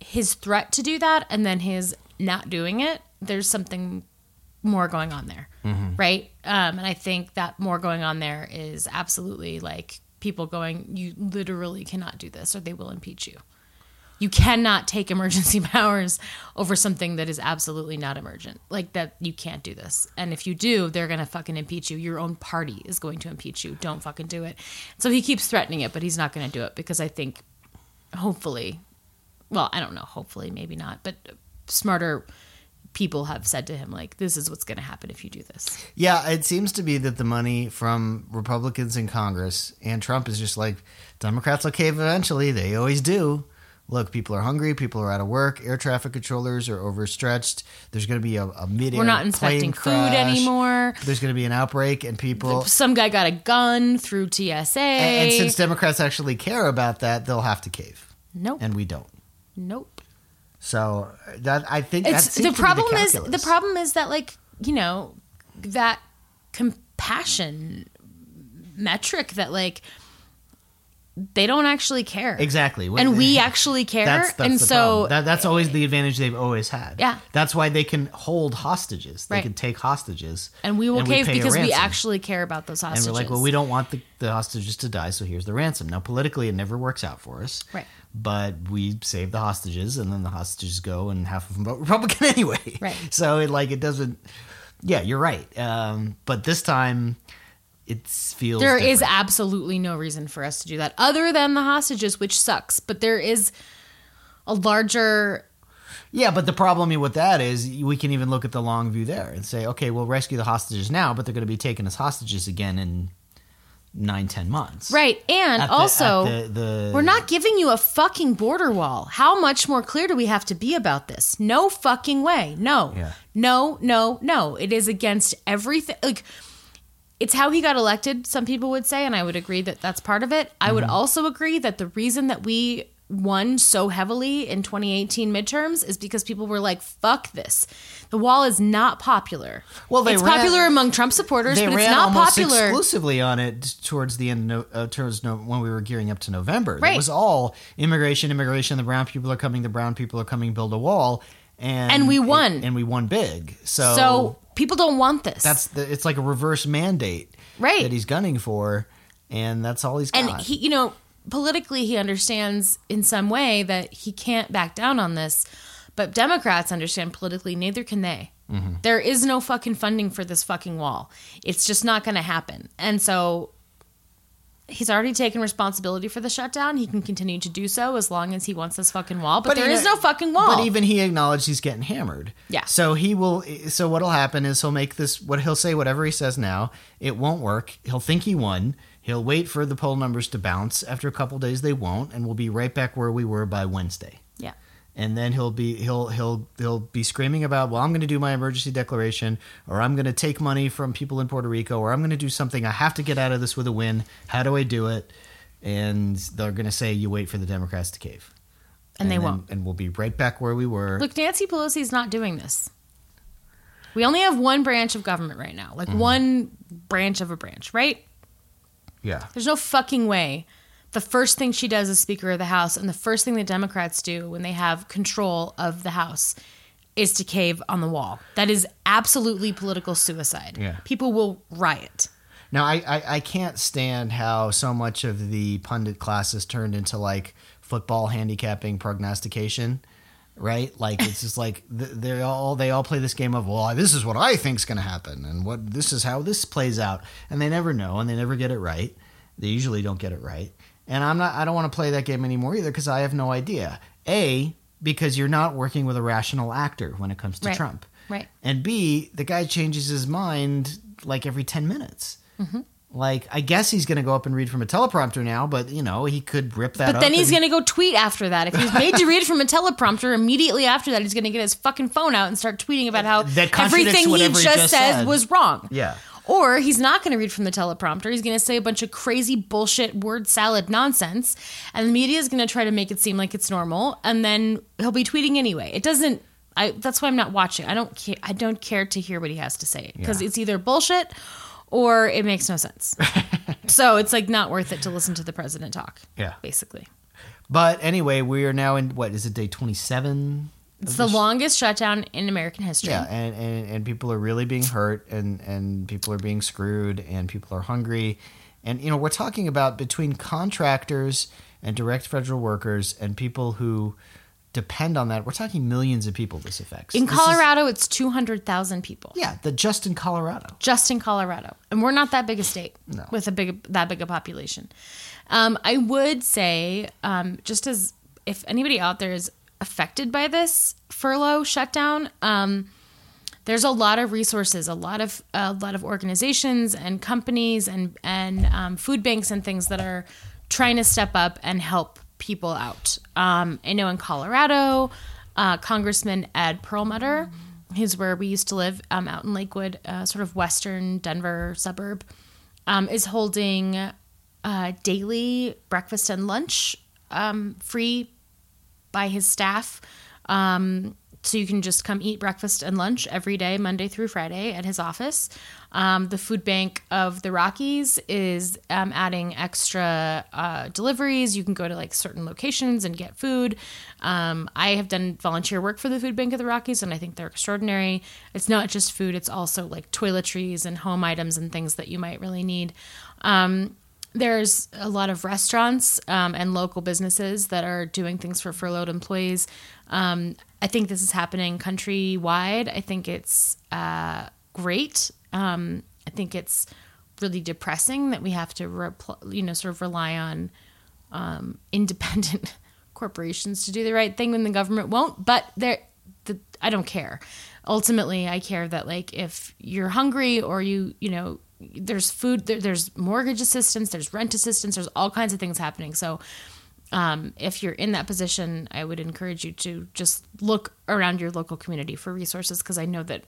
his threat to do that and then his not doing it. There's something more going on there, Mm-hmm. right? Um, and I think that more going on there is absolutely like people going, you literally cannot do this, or they will impeach you. You cannot take emergency [laughs] powers over something that is absolutely not emergent. Like that, you can't do this. And if you do, they're gonna fucking impeach you. Your own party is going to impeach you. Don't fucking do it. So he keeps threatening it, but he's not gonna do it because I think, hopefully, well, I don't know. Hopefully, maybe not, but smarter people have said to him like, "This is what's gonna happen if you do this." Yeah, it seems to be that the money from Republicans in Congress and Trump is just like Democrats will cave eventually. They always do. Look, people are hungry. People are out of work. Air traffic controllers are overstretched. There's going to be a, a mid We're not inspecting food anymore. There's going to be an outbreak, and people. Some guy got a gun through TSA. And, and since Democrats actually care about that, they'll have to cave, nope, and we don't. nope. So that I think it's the problem is the problem is that like you know that compassion metric that like they don't actually care. Exactly. And we actually care. That's, that's and the so. That, that's always the advantage they've always had. Yeah. That's why they can hold hostages. They Right. can take hostages. and we will cave pay a because we actually care about those hostages. And we're like, well, we don't want the, the hostages to die, so here's the ransom. Now, politically, it never works out for us. Right. But we save the hostages, and then the hostages go, and half of them vote [laughs] Republican anyway. Right. So it like it doesn't. Yeah, you're right. Um, but this time, it feels There is different. absolutely no reason for us to do that other than the hostages, which sucks. But there is a larger Yeah, but the problem with that is we can even look at the long view there and say, okay, we'll rescue the hostages now, but they're going to be taken as hostages again in nine, ten months. right. And At also, at the, the, we're not giving you a fucking border wall. How much more clear do we have to be about this? No fucking way. No. Yeah. No, no, no. It is against everything. Like, it's how he got elected, some people would say, and I would agree that that's part of it. I would Mm-hmm. also agree that the reason that we won so heavily in 2018 midterms is because people were like, fuck this. The wall is not popular. Well, they it's ran- popular among Trump supporters, but it's not popular. exclusively on it towards the end, of, uh, towards no, when we were gearing up to November. It Right. was all immigration, immigration. The brown people are coming. The brown people are coming. Build a wall, and And we won. and we won big. So, So people don't want this. that's the, it's like a reverse mandate, Right. That he's gunning for, and that's all he's got. and he you know politically he understands in some way that he can't back down on this but democrats understand politically neither can they Mm-hmm. There is no fucking funding for this fucking wall it's just not going to happen and so he's already taken responsibility for the shutdown he can continue to do so as long as he wants this fucking wall but, there you is no fucking wall But even he acknowledged he's getting hammered. Yeah. So he will. So what'll happen is he'll make this. What he'll say, whatever he says now, it won't work. He'll think he won. He'll wait for the poll numbers to bounce. After a couple days, they won't, and we'll be right back where we were by Wednesday. And then he'll be he'll he'll he'll be screaming about, well, I'm going to do my emergency declaration, or I'm going to take money from people in Puerto Rico, or I'm going to do something. I have to get out of this with a win. How do I do it? And they're going to say, you wait for the Democrats to cave and, they then- won't and we'll be right back where we were. Look, Nancy Pelosi's not doing this. We only have one branch of government right now, like Mm-hmm. one branch of a branch, right? yeah, There's no fucking way. The first thing she does as Speaker of the House, and the first thing the Democrats do when they have control of the House, is to cave on the wall. That is absolutely political suicide. Yeah. People will riot. Now I, I I can't stand how so much of the pundit class classes turned into like football handicapping prognostication, right? Like it's just like [laughs] they all they all play this game of well this is what I think's going to happen and what this is how this plays out and they never know and they never get it right. They usually don't get it right. And I'm not I don't want to play that game anymore either because I have no idea. A because you're not working with a rational actor when it comes to Right. Trump. Right. And B, the guy changes his mind like every 10 minutes. Mm-hmm. Like, I guess he's going to go up and read from a teleprompter now, but, you know, he could rip that But then he's and- going to go tweet after that. If he's made to read from a teleprompter, immediately after that, he's going to get his fucking phone out and start tweeting about how everything he whatever just, he just said, said. was wrong. Yeah. Or he's not going to read from the teleprompter. He's going to say a bunch of crazy bullshit word salad nonsense, and the media is going to try to make it seem like it's normal, and then he'll be tweeting anyway. It doesn't. I, that's why I'm not watching. I don't. Care, I don't care to hear what he has to say because Yeah. it's either bullshit or it makes no sense. [laughs] so it's like not worth it to listen to the president talk. Yeah. basically. But anyway, we are now in, what, is it day 27? It's the longest shutdown in American history. Yeah, and, and, and people are really being hurt, and, and people are being screwed, and people are hungry. And, you know, we're talking about between contractors and direct federal workers and people who depend on that, we're talking millions of people this affects. In This is- Colorado, it's 200,000 people. yeah, the, just in Colorado. Just in Colorado. And we're not that big a state No. with a big that big a population. Um, I would say, um, just as if anybody out there is affected by this furlough shutdown, um, there's a lot of resources, a lot of a lot of organizations and companies and and um, food banks and things that are trying to step up and help people out. Um, I know in Colorado, uh, Congressman Ed Perlmutter, who's where we used to live, um, out in Lakewood, uh, sort of western Denver suburb, um, is holding uh, daily breakfast and lunch um, free by his staff um, so you can just come eat breakfast and lunch every day, Monday through Friday, at his office. Um, the food bank of the Rockies is um, adding extra uh, deliveries. You can go to like certain locations and get food. Um, I have done volunteer work for the food bank of the Rockies, and I think they're extraordinary. It's not just food; it's also like toiletries and home items and things that you might really need. There's a lot of restaurants um, and local businesses that are doing things for furloughed employees. Um, I think this is happening countrywide. I think it's uh, great. Um, I think it's really depressing that we have to, repl- you know, sort of rely on um, [laughs] independent corporations to do the right thing when the government won't. But there, the, I don't care. Ultimately, I care that like if you're hungry or you, you know, there's food, there, there's mortgage assistance, there's rent assistance, there's all kinds of things happening. So um, if you're in that position, I would encourage you to just look around your local community for resources because I know that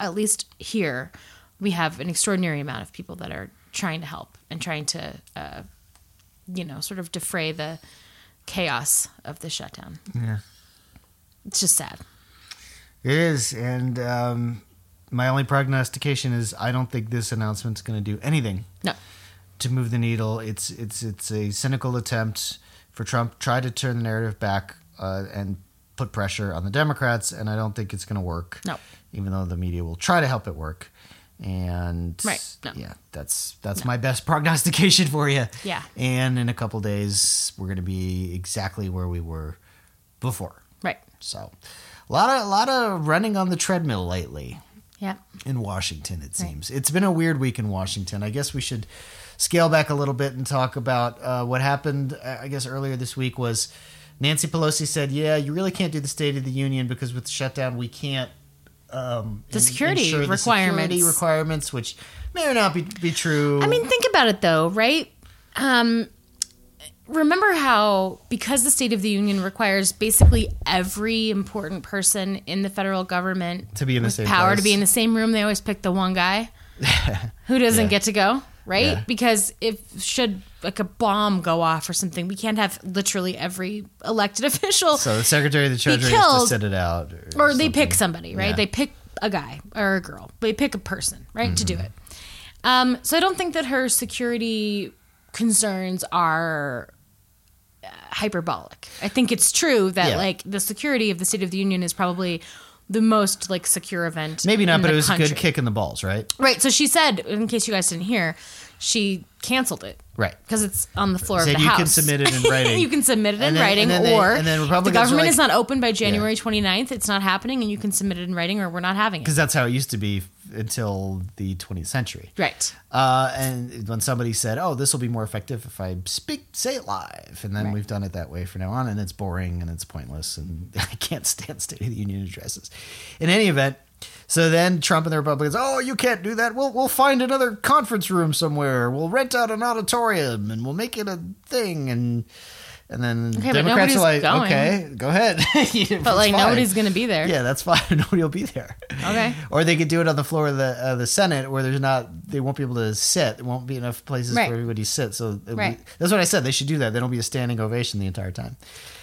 at least here we have an extraordinary amount of people that are trying to help and trying to, uh, you know, sort of defray the chaos of the shutdown. Yeah. It's just sad. It is, and um, my only prognostication is I don't think this announcement's going to do anything No. to move the needle. It's it's it's a cynical attempt for Trump try to turn the narrative back uh, and put pressure on the Democrats, and I don't think it's going to work. No. even though the media will try to help it work. And Right, no. yeah, that's that's my best [laughs] prognostication for you. Yeah. and in a couple days we're going to be exactly where we were before. Right. So, a lot of a lot of running on the treadmill lately Yeah. in Washington. It seems it's been a weird week in Washington. I guess we should scale back a little bit and talk about uh, what happened. uh, I guess earlier this week was Nancy Pelosi said, "Yeah, you really can't do the State of the Union because with the shutdown we can't." Um, The security the requirements. security requirements, which may or not be, be true. I mean, think about it though, right? Um, remember how because the State of the Union requires basically every important person in the federal government To be in the same power place. to be in the same room, they always pick the one guy [laughs] who doesn't Yeah. get to go, right? Yeah. Because if should like a bomb go off or something, we can't have literally every elected [laughs] official so the Secretary of the Treasury has to killed, sit it out, or they pick somebody, right? Yeah. They pick a guy or a girl. They pick a person, right, to do Mm-hmm. it. Um, so I don't think that her security concerns are hyperbolic. I think it's true that Yeah. like the security of the State of the Union is probably the most like secure event. Maybe not, but it was a good kick in the balls, right? Right. So she said, in case you guys didn't hear, she canceled it. Right. Because it's on the floor Said of the you house. [laughs] can submit it in writing. you can submit it in then- writing, and then they- or and then the Republicans are government like- is not open by January 29th. It's not happening, and you can submit it in writing, or we're not having it. Because that's how it used to be until the 20th century. Right. Uh, and when somebody said, "Oh, this will be more effective if I speak, say it live," and then Right. we've done it that way from now on, and it's boring and it's pointless, and [laughs] I can't stand State of the Union addresses. In any event, so then Trump and the Republicans, "Oh, you can't do that. We'll we'll find another conference room somewhere. We'll rent out an auditorium and we'll make it a thing." And and then Okay, Democrats are like, going. "Okay, go ahead." [laughs] But like nobody's going to be there. Yeah, that's fine. [laughs] Nobody will be there. Okay. Or they could do it on the floor of the uh, the Senate, where there's not, they won't be able to sit. There won't be enough places Right. for everybody to sit. So Right. that's what I said. They should do that. They don't be a standing ovation the entire time.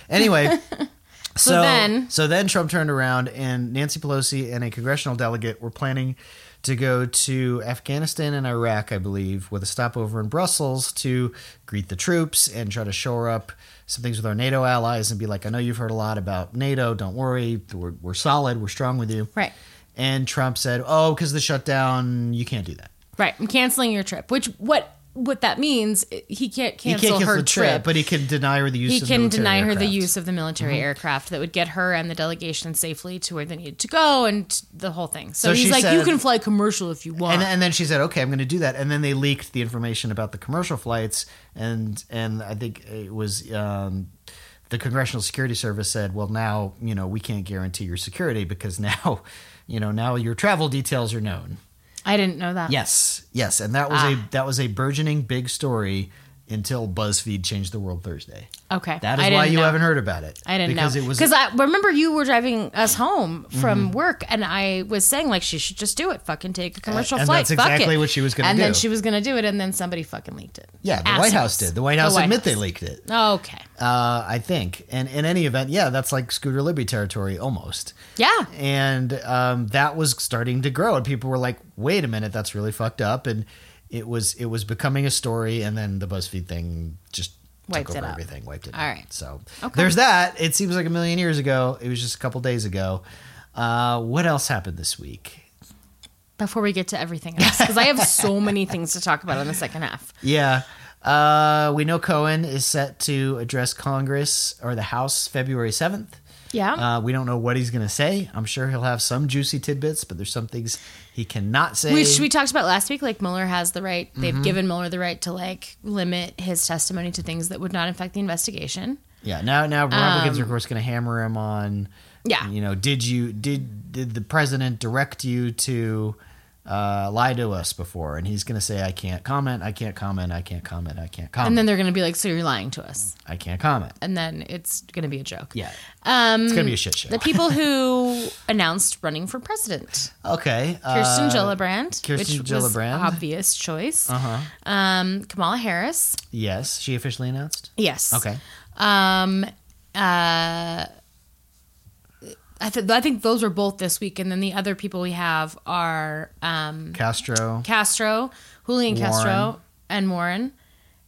Anyway. [laughs] So, then- so then Trump turned around and Nancy Pelosi and a congressional delegate were planning to go to Afghanistan and Iraq, I believe, with a stopover in Brussels to greet the troops and try to shore up some things with our NATO allies and be like, I know you've heard a lot about NATO. Don't worry. We're, we're solid. We're strong with you. Right. And Trump said, "Oh, because of the shutdown, you can't do that. Right. I'm canceling your trip. Which what what that means? He can't He cancel can't cancel her the trip, trip. but he can deny her the use. he of can military deny her the. Mm-hmm. use of the military aircraft that would get her and the delegation safely to where they needed to go and the whole thing. So, So he's like, said- you can fly commercial if you want. And, and then she said, "Okay, I'm going to do that." And then they leaked the information about the commercial flights, and and I think it was um, the Congressional Security Service said, "Well, now you know we can't guarantee your security because [laughs] now, you know, now your travel details are known." I didn't know that. Yes, yes, and that was Ah. a that was a burgeoning big story until BuzzFeed changed the world Thursday. Okay. that is why you know. haven't heard about it. I didn't because know it was because I remember you were driving us home from work, and I was saying like she should just do it, fucking take a commercial and flight. that's fuck exactly it. what she was gonna do, And then she was gonna do it, and then somebody fucking leaked it. yeah. The White House did. The White House White admit they leaked it. Okay. Uh, I think. And in any event, yeah, that's like Scooter Libby territory almost. Yeah. and um, that was starting to grow and people were like wait a minute that's really fucked up and it was it was becoming a story and then the buzzfeed thing just Wiped took it over everything wiped it All out. right. so Okay. there's that it seems like a million years ago it was just a couple days ago uh, what else happened this week Before we get to everything else, because I have so [laughs] many things to talk about in the second half. yeah uh, we know cohen is set to address congress or the house february 7th Yeah. uh, we don't know what he's going to say. I'm sure he'll have some juicy tidbits, but there's some things he cannot say. Which we talked about last week. Like Mueller has the right; they've Mm-hmm. given Mueller the right to like limit his testimony to things that would not affect the investigation. Yeah, now now Republicans are of course going to hammer him on. Um, Yeah. you know, did you did did the president direct you to uh, lie to us before? And he's going to say, I can't comment, I can't comment, I can't comment, I can't comment, And then they're going to be like, "So you're lying to us," I can't comment. and then it's going to be a joke. Yeah, Um, it's going to be a shit show. the people who [laughs] announced running for president: okay, Kirsten uh, Gillibrand, Kirsten which was Gillibrand. obvious choice. Uh-huh. Um, Kamala Harris, Yes, she officially announced. yes. Okay, Um, uh, I, th- I think those are both this week, and then the other people we have are um, Castro. Castro, Julian Warren. Castro, and Warren.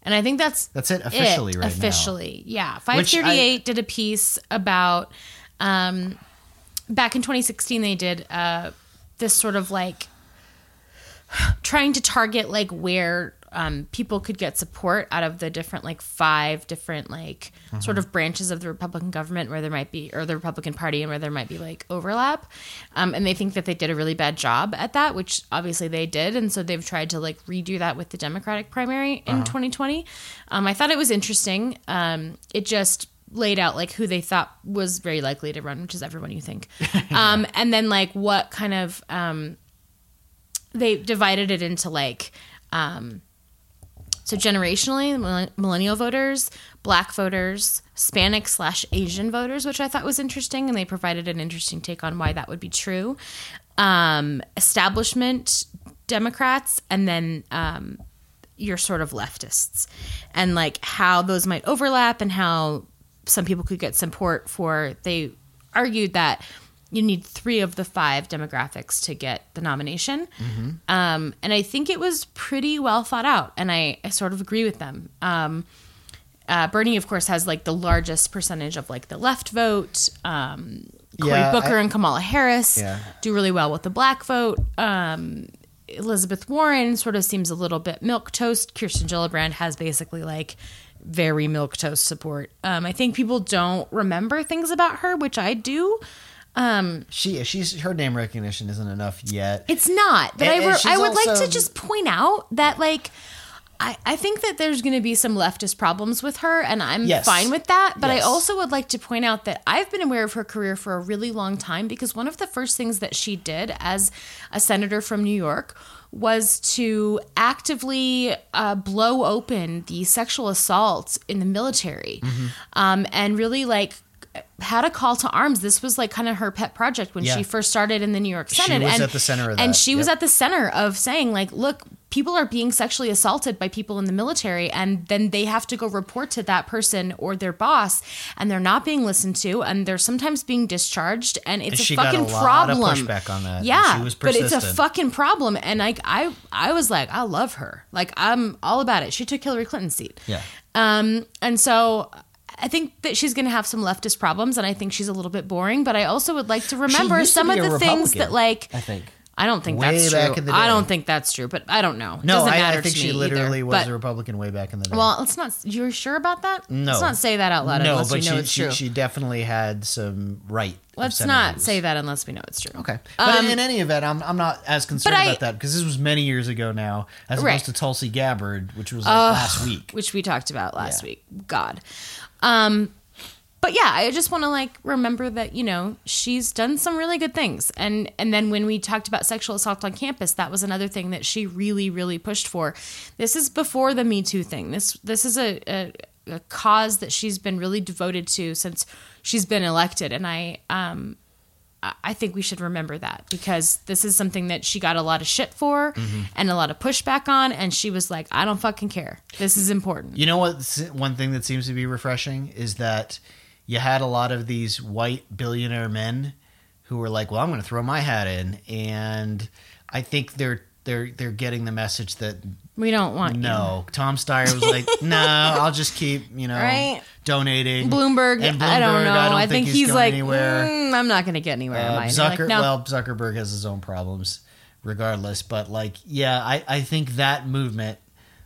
And I think that's That's it officially right now. officially, yeah. Five thirty eight did a piece about um, back in 2016. They did uh, this sort of like trying to target like where um, people could get support out of the different like five different like Mm-hmm. sort of branches of the Republican government where there might be or the Republican Party and where there might be like overlap, um, and they think that they did a really bad job at that, which obviously they did, and so they've tried to like redo that with the Democratic primary in 2020. Um, I thought it was interesting. Um, it just laid out like who they thought was very likely to run, which is everyone you think, [laughs] um, and then like what kind of um, they divided it into like um so generationally millennial voters black voters hispanic slash asian voters which i thought was interesting and they provided an interesting take on why that would be true. Um establishment democrats and then um your sort of leftists and like how those might overlap and how some people could get support for they argued that you need three of the five demographics to get the nomination um, and i think it was pretty well thought out and i, I sort of agree with them um, uh, bernie of course has like the largest percentage of like the left vote um, cory Yeah, booker I- and kamala harris Yeah. do really well with the black vote um, Elizabeth Warren sort of seems a little bit milk toast. Kirsten Gillibrand has basically like very milk toast support. Um, I think people don't remember things about her, which I do. She she's her name recognition isn't enough yet. It's not, but And- I, re- I would like to just point out that like. I, I think that there's going to be some leftist problems with her, and I'm Yes. fine with that. But Yes. I also would like to point out that I've been aware of her career for a really long time because one of the first things that she did as a senator from New York was to actively uh, blow open the sexual assault in the military Mm-hmm. um, and really like had a call to arms. This was like kind of her pet project when Yeah. she first started in the New York Senate. was and, at the center of And that. she was at the center of saying like, look, people are being sexually assaulted by people in the military and then they have to go report to that person or their boss and they're not being listened to and they're sometimes being discharged and it's And a she got a fucking lot of problem. pushback on that, Yeah. she was but it's a fucking problem and like I I was like, I love her. Like I'm all about it. She took Hillary Clinton's seat. Yeah. Um, and so I think that she's going to have some leftist problems, and I think she's a little bit boring. But I also would like to remember used to some of the things that, like, I think. I don't think Way that's back true. in the I don't think that's true, but I don't know. It No, doesn't I, matter I think to she me literally either. was But, a Republican way back in the day. well, let's not. You're sure about that? no, Let's not say that out loud No, unless but we know she, it's she, true. she definitely had some right. Let's not say that unless we know it's true. Okay, but in um, any event, I'm I'm not as concerned I- about that because this was many years ago now, as Right. opposed to Tulsi Gabbard, which was like last week. which we talked about last Yeah. week. God. Um, but yeah, I just want to like remember that you know she's done some really good things, and and then when we talked about sexual assault on campus, that was another thing that she really really pushed for. This is before the Me Too thing. This this is a, a, a cause that she's been really devoted to since she's been elected, and I um I think we should remember that because this is something that she got a lot of shit for Mm-hmm. and a lot of pushback on, and she was like, I don't fucking care. This is important. You know what? One thing that seems to be refreshing is that you had a lot of these white billionaire men who were like, "Well, I'm going to throw my hat in," and I think they're they're they're getting the message that We don't want you. no. Tom Steyer was like, [laughs] "No, I'll just keep you know Right. donating." Bloomberg, And I don't know. I I, don't think, think he's, he's like. "Mm, I'm not going to get anywhere. Uh, Zucker, like, no. well, Zuckerberg has his own problems, regardless. But like, yeah, I, I think that movement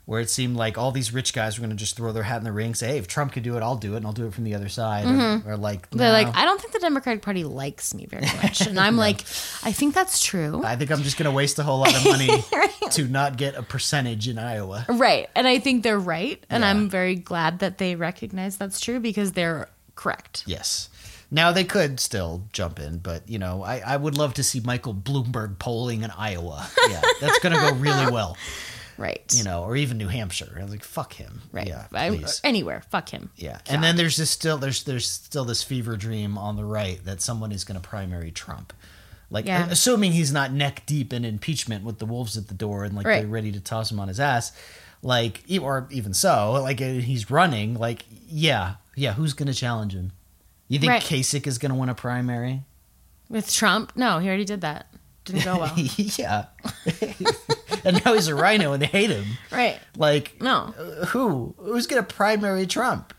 where it seemed like all these rich guys were going to just throw their hat in the ring, say, "Hey, if Trump could do it, I'll do it, and I'll do it from the other side," or, or like, Mm-hmm. They're "No, like, I don't think the Democratic Party likes me very [laughs] much, and I'm like, I think that's true. I think I'm just going to waste a whole lot of money [laughs] to not get a percentage in Iowa. Right. And I think they're right. And Yeah. I'm very glad that they recognize that's true because they're correct. Yes. Now they could still jump in, but you know, I, I would love to see Michael Bloomberg polling in Iowa. Yeah, that's going to go really [laughs] well. Right. You know, or even New Hampshire. I was like, fuck him. right. Yeah, please. anywhere. Fuck him. Yeah, and then there's this still there's there's still this fever dream on the right that someone is going to primary Trump, like Yeah. assuming he's not neck deep in impeachment with the wolves at the door and like Right. they're ready to toss him on his ass, like or even so, like uh, he's running, like yeah, yeah, who's going to challenge him? You think Right. Kasich is going to win a primary? With Trump? No, he already did that. Didn't go well. [laughs] yeah, [laughs] [laughs] and now he's a RINO and they hate him. right. Like No. uh, who who's going to primary Trump?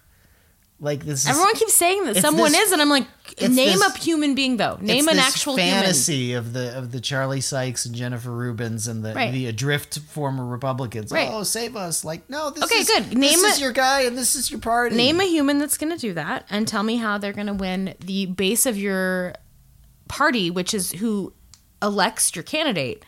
Like this is Everyone keeps saying that someone this- is, and I'm like, name this- a human being though. Name an actual human. fantasy of the of the Charlie Sykes and Jennifer Rubins and the Right. the adrift former Republicans. Right. Oh, save us! Like no, this Okay, is good. This Name is your guy and this is your party. Name a human that's going to do that, and tell me how they're going to win the base of your party, which is who elects your candidate,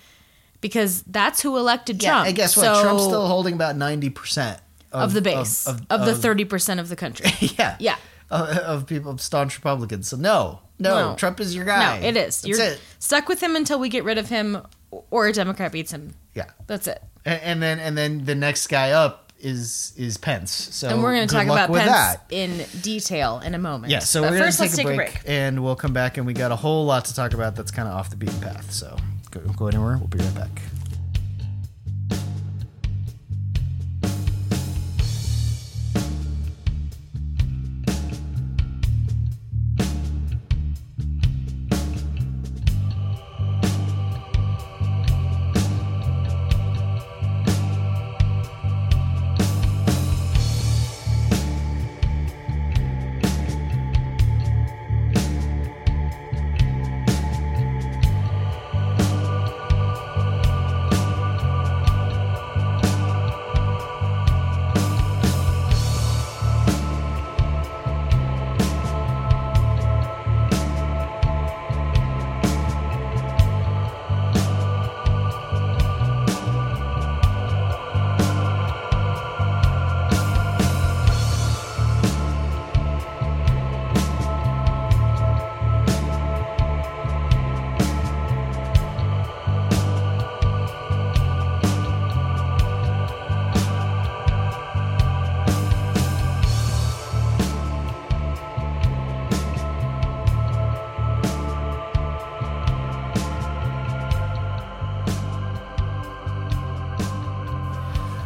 because that's who elected yeah, Trump. and guess what? So- Trump's still holding about ninety percent of the base of, the thirty percent of the country. [laughs] yeah Yeah. of, of people of staunch Republicans. So no, no, No. Trump is your guy. No, it is. That's You're it. stuck with him until we get rid of him, or a Democrat beats him. Yeah, That's it. and, and then and then the next guy up is is Pence. So And we're going to talk about Pence that. in detail in a moment. Yeah, so But we're going first, to take let's a break, and we'll come back and we got a whole lot to talk about that's kind of off the beaten path. So go, go anywhere. We'll be right back.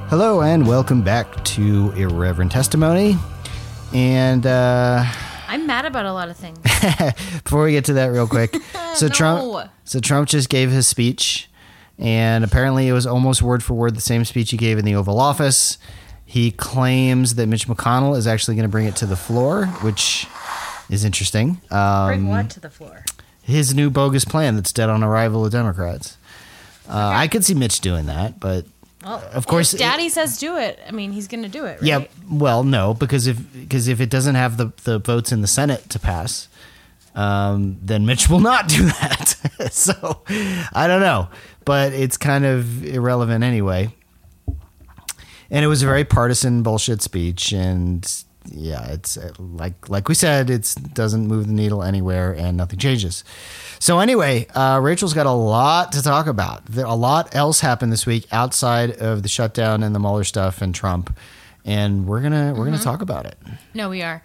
Hello and welcome back to Irreverent Testimony. And uh, I'm mad about a lot of things. [laughs] before we get to that, real quick, [laughs] so No. Trump, so Trump just gave his speech, and apparently it was almost word for word the same speech he gave in the Oval Office. He claims that Mitch McConnell is actually going to bring it to the floor, which is interesting. Um, Bring what to the floor? his new bogus plan that's dead on arrival of Democrats. Uh, I could see Mitch doing that, but Well, of course, if Daddy says do it. I mean, he's going to do it. Right? yeah. Well, no, because if because if it doesn't have the the votes in the Senate to pass, um, then Mitch will not do that. [laughs] so I don't know, but it's kind of irrelevant anyway. And it was a very partisan bullshit speech, and yeah, it's uh, like like we said, it doesn't move the needle anywhere, and nothing changes. So anyway, uh, Rachel's got a lot to talk about. There, a lot else happened this week outside of the shutdown and the Mueller stuff and Trump, and we're gonna we're gonna talk about it. No, we are.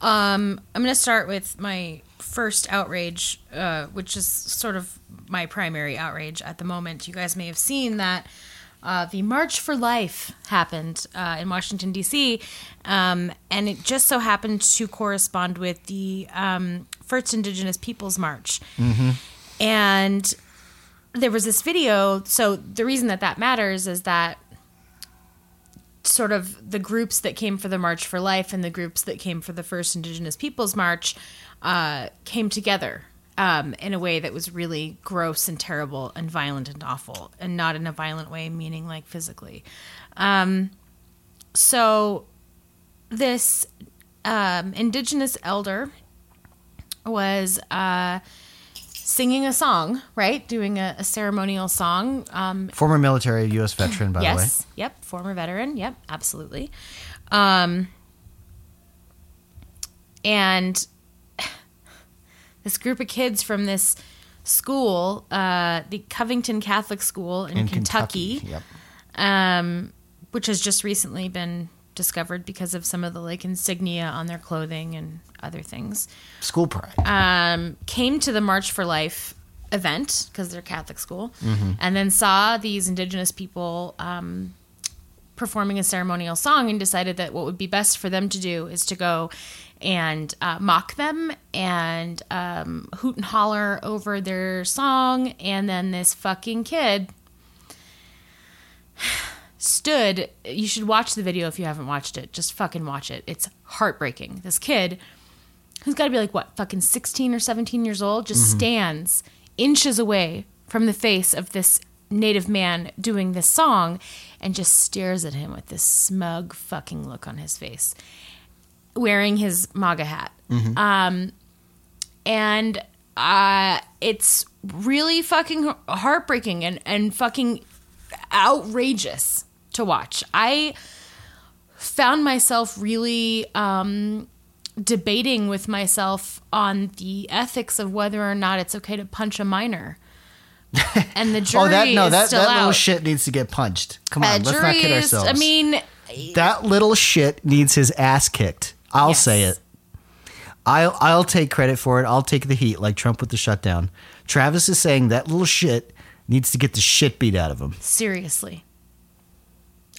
Um, I'm going to start with my first outrage, uh, which is sort of my primary outrage at the moment. You guys may have seen that uh, the March for Life happened uh, in Washington, D.C., um, and it just so happened to correspond with the um, First Indigenous Peoples March. And there was this video. So the reason that that matters is that sort of the groups that came for the March for Life and the groups that came for the First Indigenous Peoples March uh, came together um, in a way that was really gross and terrible and violent and awful, and not in a violent way, meaning like physically. Um, so this um, Indigenous elder was uh, singing a song, right? Doing a, a ceremonial song. Um, Former military U.S. veteran, by yes. The way. Yep. Former veteran. Yep. Absolutely. Um, and this group of kids from this school, uh, the Covington Catholic School in, in Kentucky, Yep. um, which has just recently been discovered because of some of the like insignia on their clothing and other things School pride. um, came to the March for Life event because they're Catholic school, and then saw these Indigenous people um, performing a ceremonial song, and decided that what would be best for them to do is to go and uh, mock them and um, hoot and holler over their song, and then this fucking kid stood you should watch the video if you haven't watched it. Just fucking watch it. It's heartbreaking. This kid who's got to be like what fucking 16 or 17 years old just stands inches away from the face of this native man doing this song and just stares at him with this smug fucking look on his face wearing his maga hat um and uh it's really fucking heartbreaking and and fucking outrageous to watch i found myself really um debating with myself on the ethics of whether or not it's okay to punch a minor. [laughs] And the jury oh, that no, that that little out. shit needs to get punched. Come Uh, on, let's not kid is- ourselves. I mean, that little shit needs his ass kicked. I'll Yes. say it. I'll I'll take credit for it. I'll take the heat, like Trump with the shutdown. Travis is saying that little shit needs to get the shit beat out of him. seriously.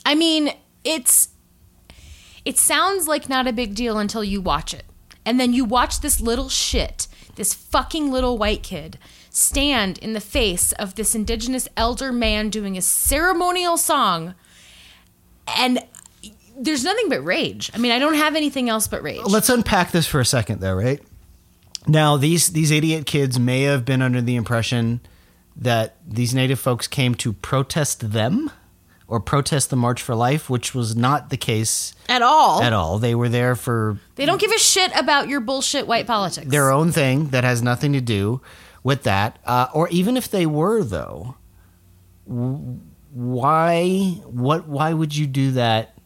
I mean, it's it sounds like not a big deal until you watch it. And then you watch this little shit, this fucking little white kid stand in the face of this indigenous elder man doing a ceremonial song and there's nothing but rage. I mean, I don't have anything else but rage. Let's unpack this for a second, though, right? Now, these these idiot kids may have been under the impression that these native folks came to protest them or protest the March for Life, which was not the case At all. at all. They were there for They don't give a shit about your bullshit white politics. their own thing that has nothing to do with that. Uh, or even if they were, though, why? What? Why would you do that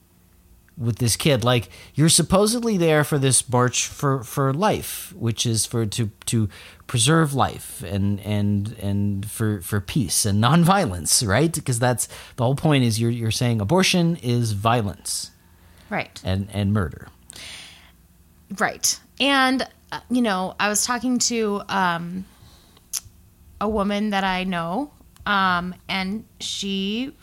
with this kid? Like you're supposedly there for this march for for life, which is for to to preserve life and and and for for peace and nonviolence, right? Because that's the whole point. Is you're you're saying abortion is violence right. and and murder. Right. And, uh, you know, I was talking to um, a woman that I know, um, and she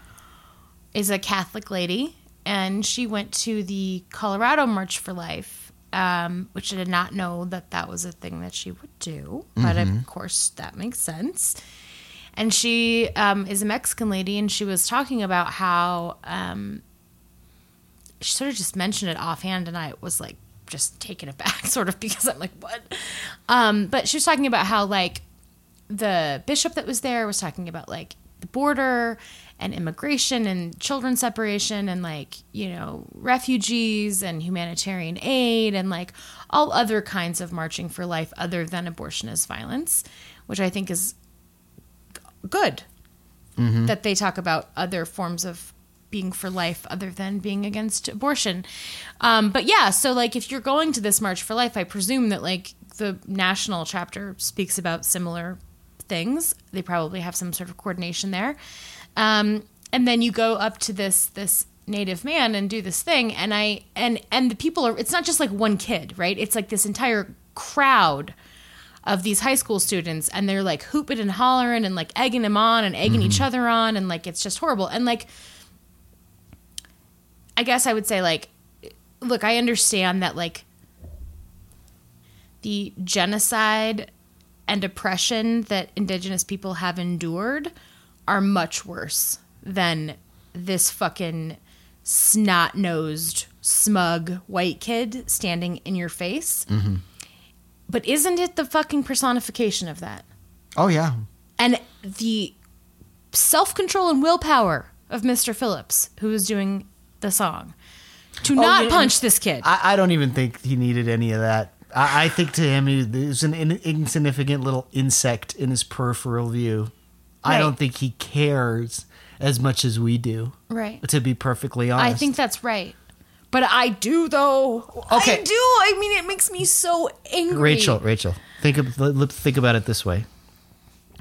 is a Catholic lady, and she went to the Colorado March for Life, um, which I did not know that that was a thing that she would do. But of course, that makes sense. And she um, is a Mexican lady, and she was talking about how um, she sort of just mentioned it offhand, and I was like just taken aback, [laughs] sort of, because I'm like, what? Um, but she was talking about how like the bishop that was there was talking about like the border and immigration and children separation and like you know refugees and humanitarian aid and like all other kinds of marching for life other than abortion as violence, which I think is good that they talk about other forms of being for life other than being against abortion. Um, but yeah, so like if you're going to this March for Life, I presume that like the national chapter speaks about similar things. They probably have some sort of coordination there. Um, and then you go up to this this native man and do this thing and I and and the people are it's not just like one kid, right? It's like this entire crowd of these high school students and they're like hooping and hollering and like egging him on and egging each other on and like it's just horrible. And like I guess I would say like look, I understand that like the genocide and oppression that indigenous people have endured are much worse than this fucking snot nosed, smug white kid standing in your face. Mm-hmm. But isn't it the fucking personification of that? Oh yeah. And the self control and willpower of Mr. Phillips, who was doing the song, to oh, not yeah, punch this kid. I, I don't even think he needed any of that. I, I think to him, he was an in, insignificant little insect in his peripheral view. I don't think he cares as much as we do. right. To be perfectly honest, I think that's right. But I do though. Okay. I do. I mean, it makes me so angry. Rachel, Rachel, think of, think about it this way.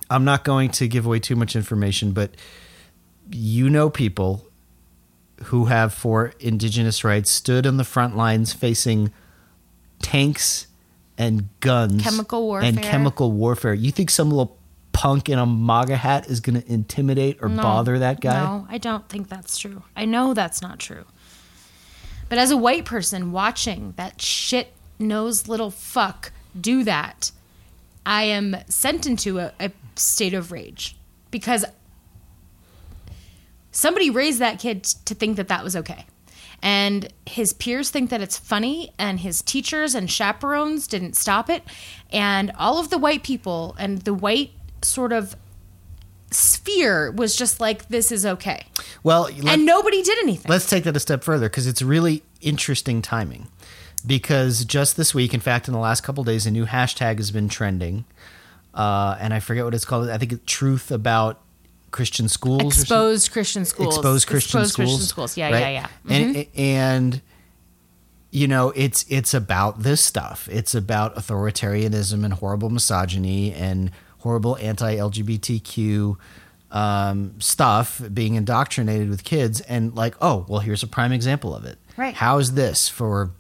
I'm not going to give away too much information, but you know people who have, for indigenous rights, stood on the front lines facing tanks and guns, Chemical warfare. and chemical warfare. You think some little punk in a MAGA hat is going to intimidate or No. bother that guy? No, I don't think that's true. I know that's not true. But as a white person watching that shit nosed little fuck do that, I am sent into a, a state of rage because somebody raised that kid to think that that was okay. And his peers think that it's funny, and his teachers and chaperones didn't stop it. And all of the white people and the white sort of sphere was just like, this is okay. Well, let- and nobody did anything. Let's take that a step further because it's really interesting timing. Because just this week, in fact, in the last couple days, a new hashtag has been trending, uh, and I forget what it's called. I think it's "Truth About Christian Schools." Exposed Christian schools. Exposed Christian Exposed schools. Christian schools. Yeah, right? yeah, yeah. Mm-hmm. And and you know, it's it's about this stuff. It's about authoritarianism and horrible misogyny and horrible anti-LGBTQ um, stuff being indoctrinated with kids. And like, oh, well, here's a prime example of it. Right. How is this for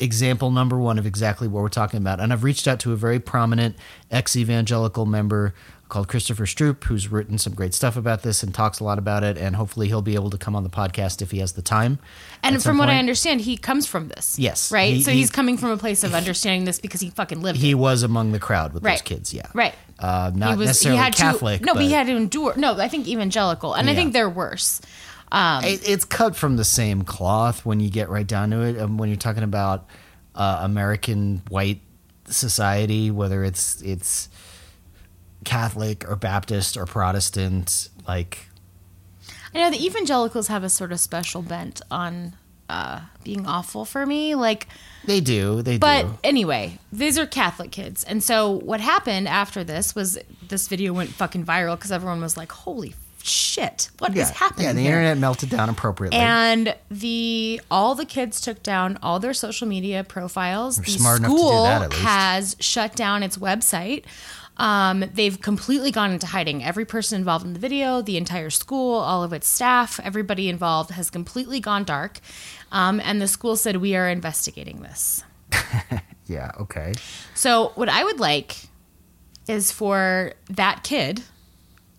example number one of exactly what we're talking about? And I've reached out to a very prominent ex-evangelical member called Christopher Stroop, who's written some great stuff about this and talks a lot about it. And hopefully he'll be able to come on the podcast if he has the time. And from what I understand, he comes from this. Yes. Right? He- so he- he's coming from a place of understanding this because he fucking lived he it. was among the crowd with those kids. Yeah. Right. Uh, He not was necessarily he had Catholic. To, no, but he had to endure. No, I think evangelical. And I think they're worse. Um, it, it's cut from the same cloth when you get right down to it. Um, when you're talking about uh, American white society, whether it's it's Catholic or Baptist or Protestant, like I know the evangelicals have a sort of special bent on uh, being awful for me. Like, they do, they But do. But anyway, these are Catholic kids. And so what happened after this was this video went fucking viral because everyone was like, holy shit, what is Yeah, happening? yeah. The here? internet melted down appropriately. And the all the kids took down all their social media profiles. the smart enough to do school that, has shut down its website. Um, they've completely gone into hiding. Every person involved in the video, the entire school, all of its staff, everybody involved has completely gone dark. Um, and the school said, We are investigating this. [laughs] yeah, okay. So, what I would like is for that kid,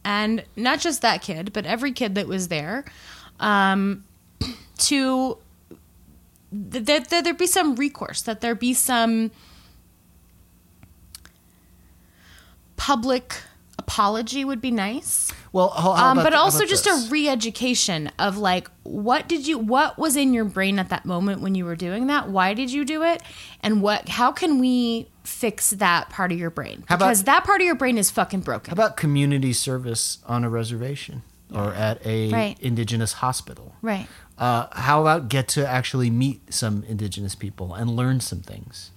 and not just that kid, but every kid that was there, um, [clears throat] to that that there be some recourse, that there be some public apology would be nice. Well, Um, but also just this? a re-education of like what did you what was in your brain at that moment when you were doing that why did you do it and what how can we fix that part of your brain How about- because that part of your brain is fucking broken How about community service on a reservation or at a Right. indigenous hospital? right Uh, how about get to actually meet some indigenous people and learn some things?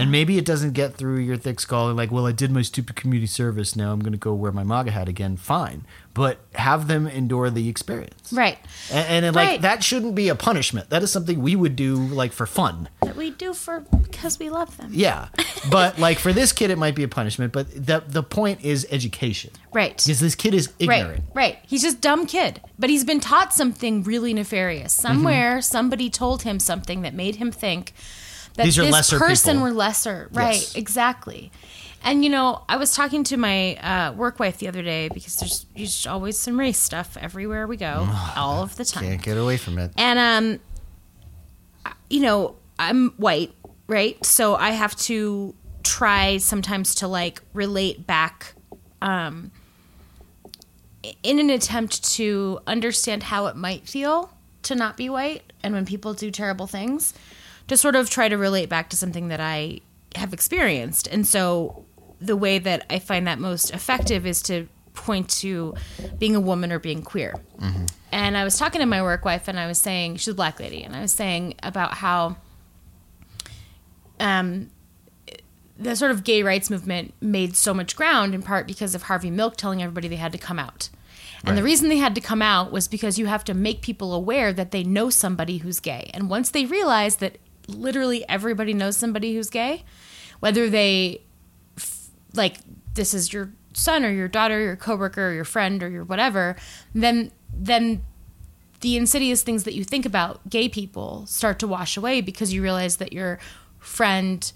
And maybe it doesn't get through your thick skull like, well, I did my stupid community service. Now I'm going to go wear my MAGA hat again. Fine. But have them endure the experience. Right. And, and then, like, that shouldn't be a punishment. That is something we would do, like, for fun. That we do for because we love them. Yeah. [laughs] But, like, for this kid, it might be a punishment. But the, the point is education. Right. Because this kid is ignorant. Right, right. He's just dumb kid, but he's been taught something really nefarious. Mm-hmm. Somewhere, somebody told him something that made him think that These are this lesser person people. were lesser. Right, Yes. exactly. And you know, I was talking to my uh, work wife the other day because there's, there's always some race stuff everywhere we go, all of the time. Can't get away from it. And um, you know, I'm white, right? So I have to try sometimes to like relate back, um, in an attempt to understand how it might feel to not be white, and when people do terrible things, to sort of try to relate back to something that I have experienced. And so the way that I find that most effective is to point to being a woman or being queer. And I was talking to my work wife, and I was saying she's a black lady, and I was saying about how um, the sort of gay rights movement made so much ground in part because of Harvey Milk telling everybody they had to come out. And the reason they had to come out was because you have to make people aware that they know somebody who's gay. And once they realize that literally everybody knows somebody who's gay, whether they like this is your son or your daughter, your coworker, or your friend or your whatever, then then the insidious things that you think about gay people start to wash away because you realize that your friend,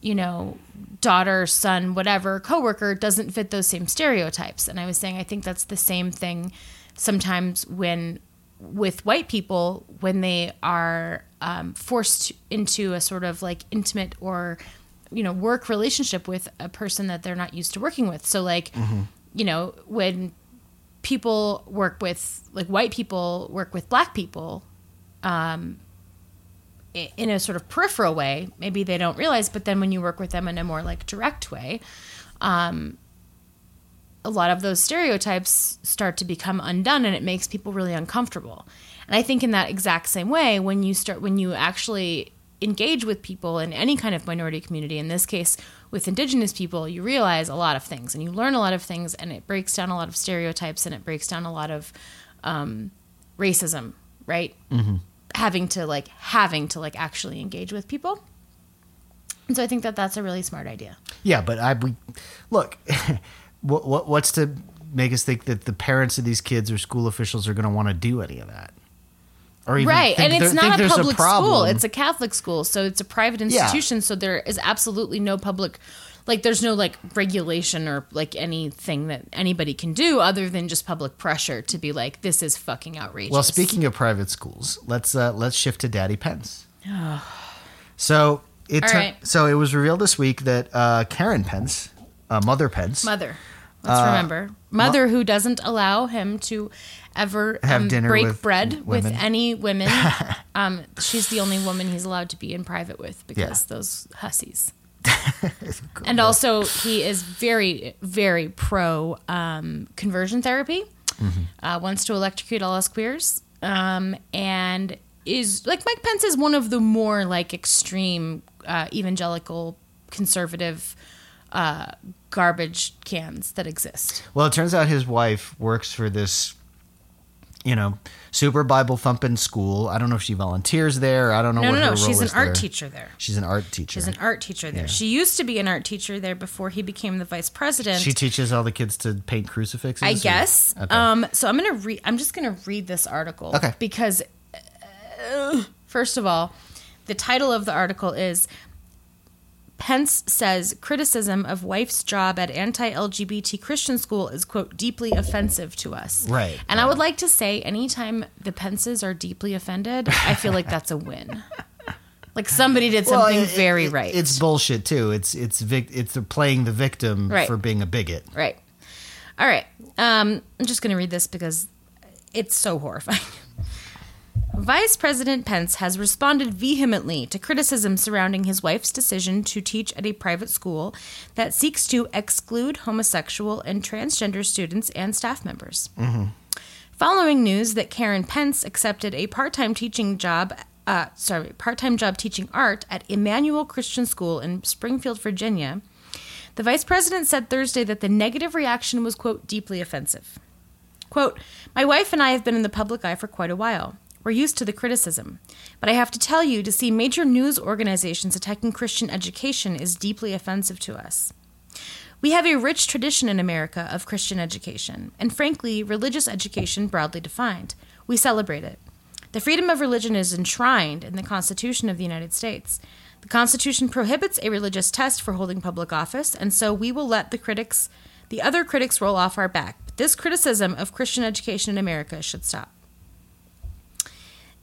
you know, daughter, son, whatever, coworker doesn't fit those same stereotypes. And I was saying I think that's the same thing sometimes when with white people when they are um, forced into a sort of like intimate or you know work relationship with a person that they're not used to working with. So like, you know, when people work with like white people work with black people um in a sort of peripheral way maybe they don't realize but then when you work with them in a more like direct way um a lot of those stereotypes start to become undone and it makes people really uncomfortable and i think in that exact same way when you start when you actually engage with people in any kind of minority community in this case with indigenous people you realize a lot of things and you learn a lot of things and it breaks down a lot of stereotypes and it breaks down a lot of um, racism right having to like having to like actually engage with people and so i think that that's a really smart idea Yeah, but I we look. [laughs] what, what what's to make us think that the parents of these kids or school officials are going to want to do any of that? Or even right and it's there- not a public school it's a catholic school so it's a private Yeah. institution so there is absolutely no public like there's no like regulation or like anything that anybody can do other than just public pressure to be like this is fucking outrageous Well, speaking of private schools, let's uh, let's shift to Daddy Pence. so it tur- right. so it was revealed this week that uh, Karen Pence, uh, Mother Pence, mother let's Uh, remember mother who doesn't allow him to ever Have um, break with bread with any women [laughs] um, she's the only woman he's allowed to be in private with because Yeah. those hussies. [laughs] And also he is very very pro um, conversion therapy. Mm-hmm. uh, wants to electrocute all us queers um, and is like mike pence is one of the more like extreme uh, evangelical conservative uh, garbage cans that exist. Well, it turns out his wife works for this, you know, super Bible thumping school. I don't know if she volunteers there. I don't know no what no no she's an art there. teacher there She's an art teacher. she's an art teacher there she used to be an art teacher there before he became the vice president she teaches all the kids to paint crucifixes. I or- guess. Okay. Um, so I'm gonna read. I'm just gonna read this article. Okay. Because, uh, first of all, the title of the article is Pence says criticism of wife's job at anti-LGBT Christian school is quote deeply offensive to us. Right, And I would like to say, anytime the Pences are deeply offended, I feel like that's a win. [laughs] Like somebody did Well, something it- very it- right. It's bullshit too. It's it's vic- it's playing the victim Right. for being a bigot. Right. All right. Um, I'm just going to read this because it's so horrifying. [laughs] Vice President Pence has responded vehemently to criticism surrounding his wife's decision to teach at a private school that seeks to exclude homosexual and transgender students and staff members. Following news that Karen Pence accepted a part time teaching job uh, sorry, part-time job teaching art at Immanuel Christian School in Springfield, Virginia, the vice president said Thursday that the negative reaction was quote deeply offensive. Quote, My wife and I have been in the public eye for quite a while. We're used to the criticism. But I have to tell you, to see major news organizations attacking Christian education is deeply offensive to us. We have a rich tradition in America of Christian education, and frankly, religious education broadly defined. We celebrate it. The freedom of religion is enshrined in the Constitution of the United States. The Constitution prohibits a religious test for holding public office, and so we will let the critics, the other critics, roll off our back. But this criticism of Christian education in America should stop.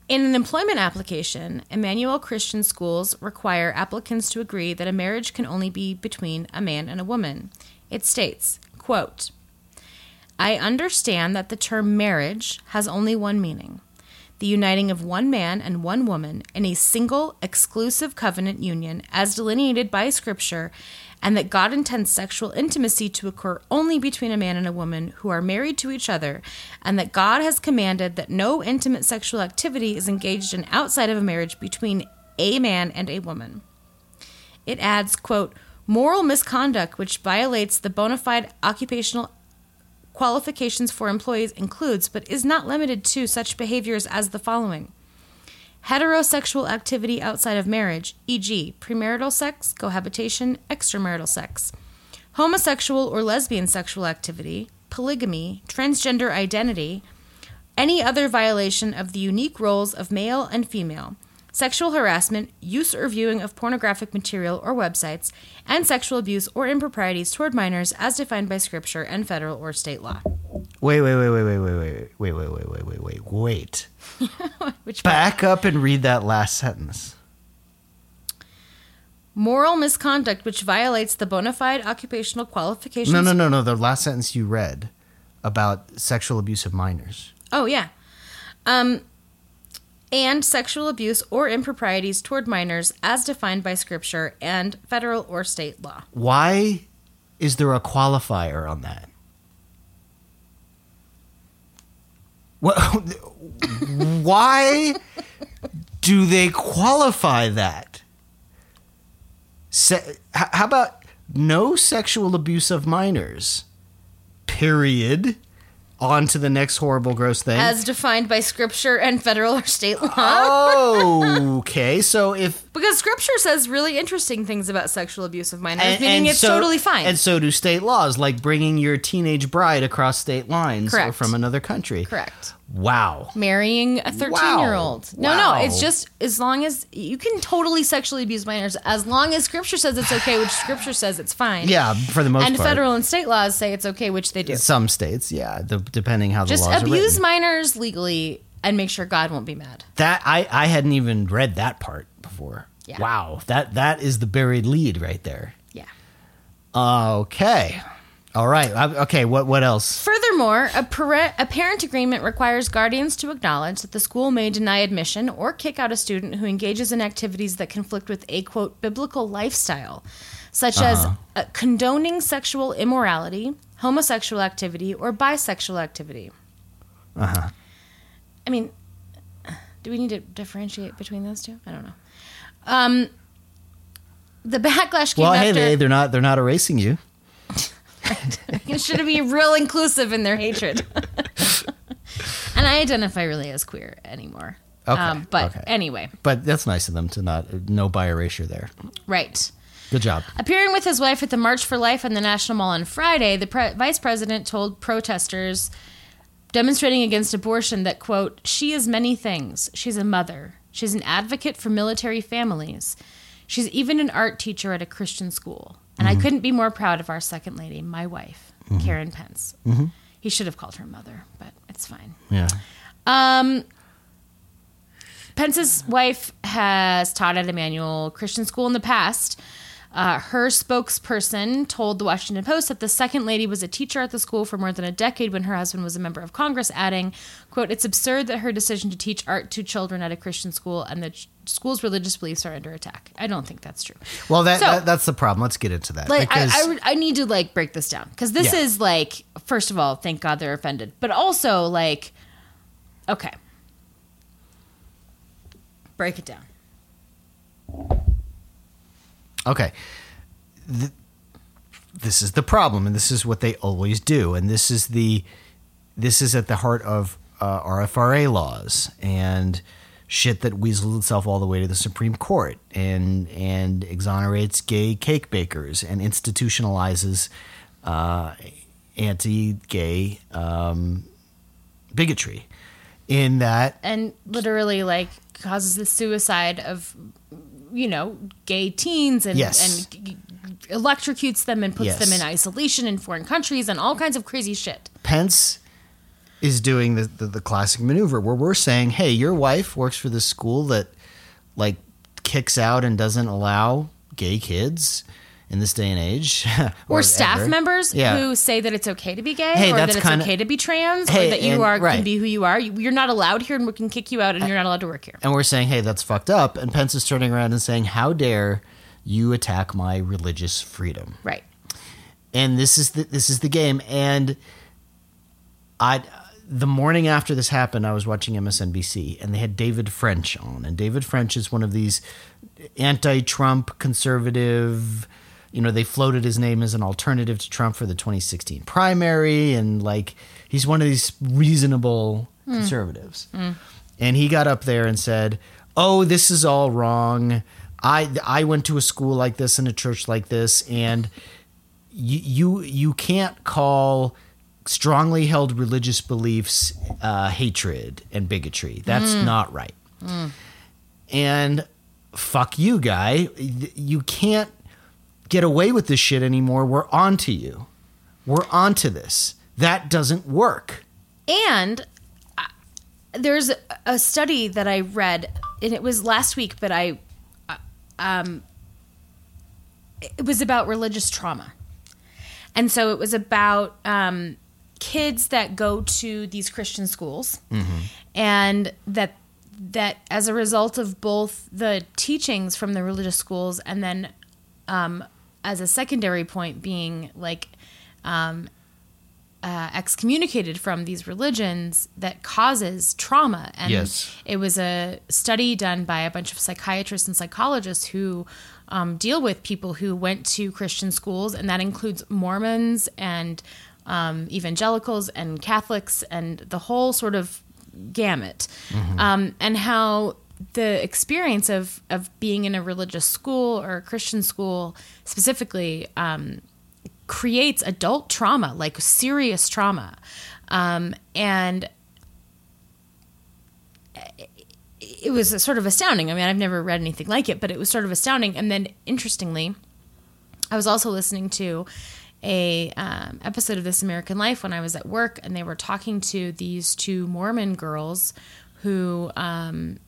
In an employment application, Immanuel Christian schools require applicants to agree that a marriage can only be between a man and a woman. It states, quote, I understand that the term marriage has only one meaning the uniting of one man and one woman in a single exclusive covenant union as delineated by Scripture, and that God intends sexual intimacy to occur only between a man and a woman who are married to each other, and that God has commanded that no intimate sexual activity is engaged in outside of a marriage between a man and a woman. It adds, quote, moral misconduct which violates the bona fide occupational qualifications for employees includes, but is not limited to, such behaviors as the following heterosexual activity outside of marriage, e.g., premarital sex, cohabitation, extramarital sex, homosexual or lesbian sexual activity, polygamy, transgender identity, any other violation of the unique roles of male and female, sexual harassment, use or viewing of pornographic material or websites, and sexual abuse or improprieties toward minors as defined by scripture and federal or state law. Wait, wait, wait, wait, wait, wait, wait, wait, wait, wait, wait, wait, wait, wait. Which part? Back up and read that last sentence. moral misconduct which violates the bona fide occupational qualifications. No, no, no, no. The last sentence you read about sexual abuse of minors. Oh yeah. Um and sexual abuse or improprieties toward minors as defined by scripture and federal or state law. Why is there a qualifier on that? What, [laughs] why do they qualify that? Se- how about no sexual abuse of minors? Period. On to the next horrible, gross thing. As defined by scripture and federal or state law. oh, okay. So if [laughs] Because scripture says really interesting things about sexual abuse of minors, and, meaning and it's so- totally fine. And so do state laws, like bringing your teenage bride across state lines or from another country. Correct. Wow. Marrying a 13 year old. No, Wow. no, it's just as long as you can totally sexually abuse minors, as long as scripture says it's okay, which scripture says it's fine. Yeah, for the most And part. And federal and state laws say it's okay, which they do. Some states, yeah, the, depending how the Just laws are abuse minors legally and make sure God won't be mad. that I, I hadn't even read that part before. Yeah. Wow, that that is the buried lead right there. Yeah. Okay, all right. Okay, what what else? Furthermore, a, parent, a parent agreement requires guardians to acknowledge that the school may deny admission or kick out a student who engages in activities that conflict with a quote biblical lifestyle, such as uh, condoning sexual immorality, homosexual activity, or bisexual activity. Uh huh. I mean, do we need to differentiate between those two? I don't know. Um, the backlash came Well, hey, after. they they're not they're not erasing you. [laughs] [laughs] It should be real inclusive in their hatred. [laughs] and I identify really as queer anymore. Um, but okay. anyway, But that's nice of them to not no by erasure there. right. Good job. Appearing with his wife at the March for Life on the National Mall on Friday, the pre- vice president told protesters demonstrating against abortion that, quote, she is many things. She's a mother. She's an advocate for military families. She's even an art teacher at a Christian school. And I mm-hmm. couldn't be more proud of our second lady, my wife, mm-hmm. Karen Pence. Mm-hmm. He should have called her mother, but it's fine. Yeah. Um, Pence's wife has taught at Immanuel Christian School in the past. Uh, her spokesperson told the Washington Post that the second lady was a teacher at the school for more than a decade when her husband was a member of Congress, adding, "quote It's absurd that her decision to teach art to children at a Christian school and the ch- school's religious beliefs are under attack." I don't think that's true. Well, that, So- that that's the problem. Let's get into that Like, because I, I, I need to like break this down because this Yeah. is like, first of all, thank God they're offended, but also like, okay. Break it down. Okay. Th- this is the problem, and this is what they always do, and this is the this is at the heart of uh, RFRA laws and shit that weasels itself all the way to the Supreme Court and and exonerates gay cake bakers and institutionalizes uh, anti-gay um, bigotry. In that, and literally like causes the suicide of you know gay teens and Yes. and electrocutes them and puts Yes. them in isolation in foreign countries and all kinds of crazy shit. Pence is doing the, the, the classic maneuver where we're saying, hey, your wife works for this school that like kicks out and doesn't allow gay kids in this day and age. [laughs] Or, staff ever. members Yeah. who say that it's okay to be gay Hey, or that it's kinda- okay to be trans Hey, or that you and- are right. can be who you are. You- You're not allowed here and we can kick you out and you're not allowed to work here. and we're saying, hey, that's fucked up. And Pence is turning around and saying, how dare you attack my religious freedom? Right. and this is the this is the game and i the morning after this happened i was watching msnbc and they had david french on and david french is one of these anti-trump conservative you know they floated his name as an alternative to trump for the 2016 primary and like he's one of these reasonable conservatives hmm. and he got up there and said oh this is all wrong i i went to a school like this and a church like this and you you, you can't call strongly held religious beliefs uh, hatred and bigotry. That's hmm. not right. Hmm. And fuck you, guy. You can't get away with this shit anymore. We're on to you. We're on to this. That doesn't work. And uh, there's a study that I read, and it was last week, but I, uh, um, it was about religious trauma. And so it was about um, kids that go to these Christian schools, and that that as a result of both the teachings from the religious schools, and then um, as a secondary point being like uh, excommunicated from these religions that causes trauma. And Yes. it was a study done by a bunch of psychiatrists and psychologists who um, deal with people who went to Christian schools, and that includes Mormons and um, evangelicals and Catholics and the whole sort of gamut, um, and how the experience of of being in a religious school or a Christian school specifically um, creates adult trauma, like serious trauma. Um, and it was sort of astounding. I mean, I've never read anything like it, but it was sort of astounding. And then, interestingly, I was also listening to a um, episode of This American Life when I was at work, and they were talking to these two Mormon girls who. Um,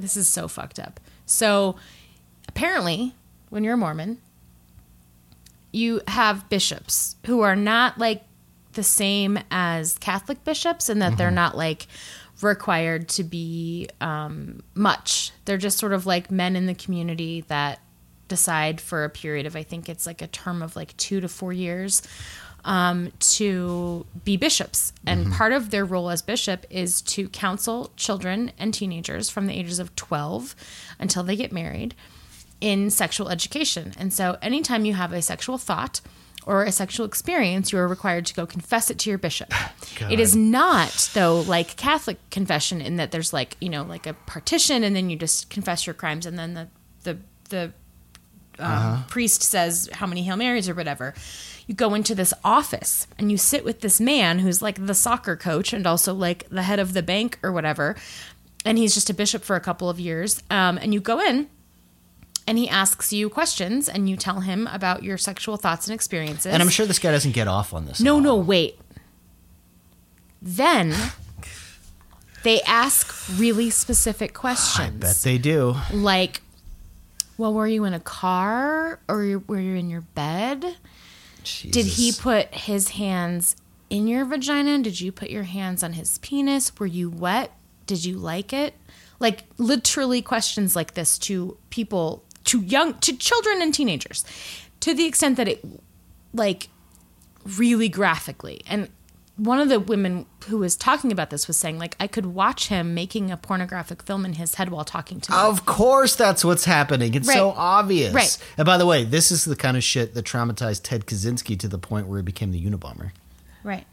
this is so fucked up. So, apparently, when you're a Mormon, you have bishops who are not like the same as Catholic bishops, and that they're not like required to be um, much. They're just sort of like men in the community that decide for a period of, I think it's like a term of like two to four years, um, to be bishops. And part of their role as bishop is to counsel children and teenagers from the ages of 12 until they get married in sexual education. And so anytime you have a sexual thought or a sexual experience, you are required to go confess it to your bishop. [sighs] It is not, though, like Catholic confession in that there's like, you know, like a partition and then you just confess your crimes and then the, the, the um, priest says how many Hail Marys or whatever. You go into this office and you sit with this man who's like the soccer coach and also like the head of the bank or whatever. And he's just a bishop for a couple of years. Um, and you go in and he asks you questions and you tell him about your sexual thoughts and experiences. And I'm sure this guy doesn't get off on this. No, no, wait. Then they ask really specific questions. I bet they do. like, well, were you in a car or were you in your bed? Did he put his hands in your vagina? Did you put your hands on his penis? Were you wet? Did you like it? Like literally questions like this to people, to young, to children and teenagers, to the extent that it, like, really graphically. And one of the women who was talking about this was saying like I could watch him making a pornographic film in his head while talking to me. Of course, that's what's happening. It's so obvious. Right. And by the way, this is the kind of shit that traumatized Ted Kaczynski to the point where he became the Unabomber. Right.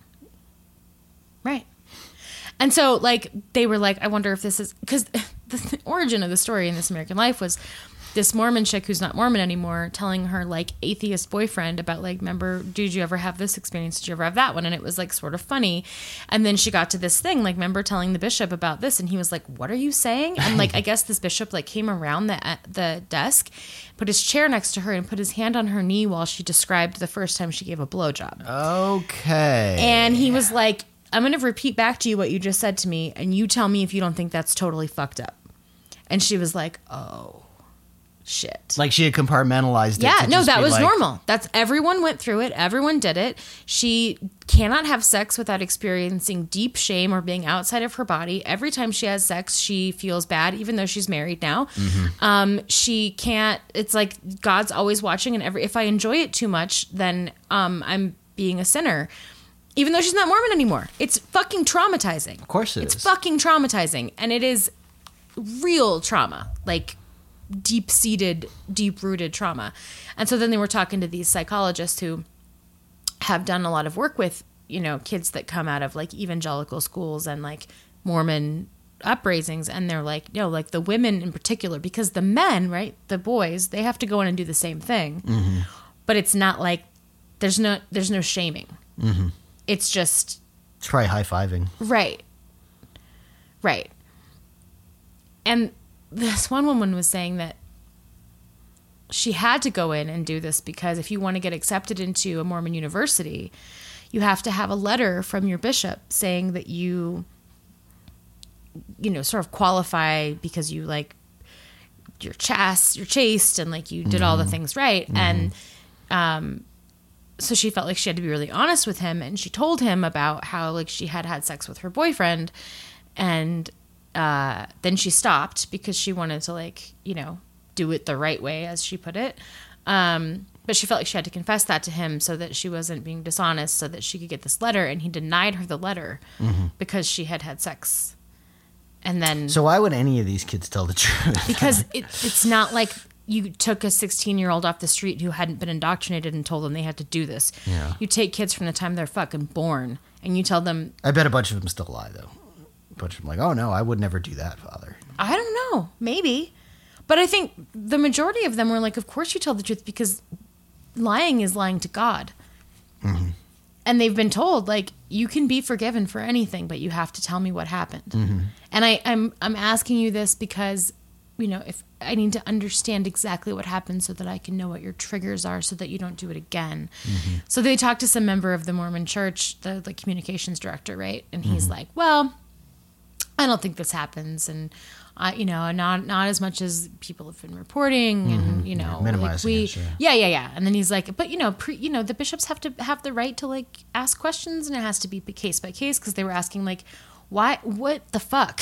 Right. And so, like, they were like, I wonder if this is because [laughs] the origin of the story in This American Life was this Mormon chick who's not Mormon anymore telling her, like, atheist boyfriend about, like, remember, did you ever have this experience? Did you ever have that one? And it was, like, sort of funny. And then she got to this thing, like, remember telling the bishop about this? And he was like, What are you saying? And, like, I guess this bishop, like, came around the, uh, the desk, put his chair next to her, and put his hand on her knee while she described the first time she gave a blowjob. Okay. And he was like, I'm going to repeat back to you what you just said to me, and you tell me if you don't think that's totally fucked up. And she was like, oh, shit. like she had compartmentalized it. yeah, no, that was like- normal. That's everyone went through it. Everyone did it. She cannot have sex without experiencing deep shame or being outside of her body. Every time she has sex, she feels bad, even though she's married now. Mm-hmm. Um, she can't. It's like God's always watching, and every if I enjoy it too much, then um, I'm being a sinner. Even though she's not Mormon anymore, it's fucking traumatizing. Of course it it's is. fucking traumatizing, and it is real trauma, like deep seated, deep rooted trauma. And so then they were talking to these psychologists who have done a lot of work with, you know, kids that come out of like evangelical schools and like Mormon upraisings. And they're like, no, like the women in particular, because the men, right, the boys, they have to go in and do the same thing. Mm-hmm. But it's not like there's no there's no shaming. Mm-hmm. It's just probably high fiving. Right. Right. And this one woman was saying that she had to go in and do this because if you want to get accepted into a Mormon university, you have to have a letter from your bishop saying that you you know sort of qualify because you like you're chaste, you're chaste and like you did all the things right. And um so she felt like she had to be really honest with him and she told him about how like she had had sex with her boyfriend and uh, then she stopped because she wanted to like you know do it the right way as she put it um, but she felt like she had to confess that to him so that she wasn't being dishonest so that she could get this letter and he denied her the letter because she had had sex and then So why would any of these kids tell the [laughs] truth? because it, it's not like you took a 16 year old off the street who hadn't been indoctrinated and told them they had to do this. Yeah. You take kids from the time they're fucking born and you tell them, I bet a bunch of them still lie though. Bunch of them like, oh no, I would never do that, father. I don't know, maybe. But I think the majority of them were like, of course you tell the truth because lying is lying to God. Mm-hmm. And they've been told like you can be forgiven for anything, but you have to tell me what happened. Mm-hmm. And I, I'm I'm asking you this because you know if I need to understand exactly what happened so that I can know what your triggers are so that you don't do it again. Mm-hmm. So they talked to some member of the Mormon Church, the the communications director, right? And he's like, well. I don't think this happens, and uh, you know, not not as much as people have been reporting, and you know, like minimizing we, it, sure. yeah, yeah, yeah. And then he's like, but you know, pre, you know, the bishops have to have the right to like ask questions, and it has to be case by case because they were asking like, why, what the fuck,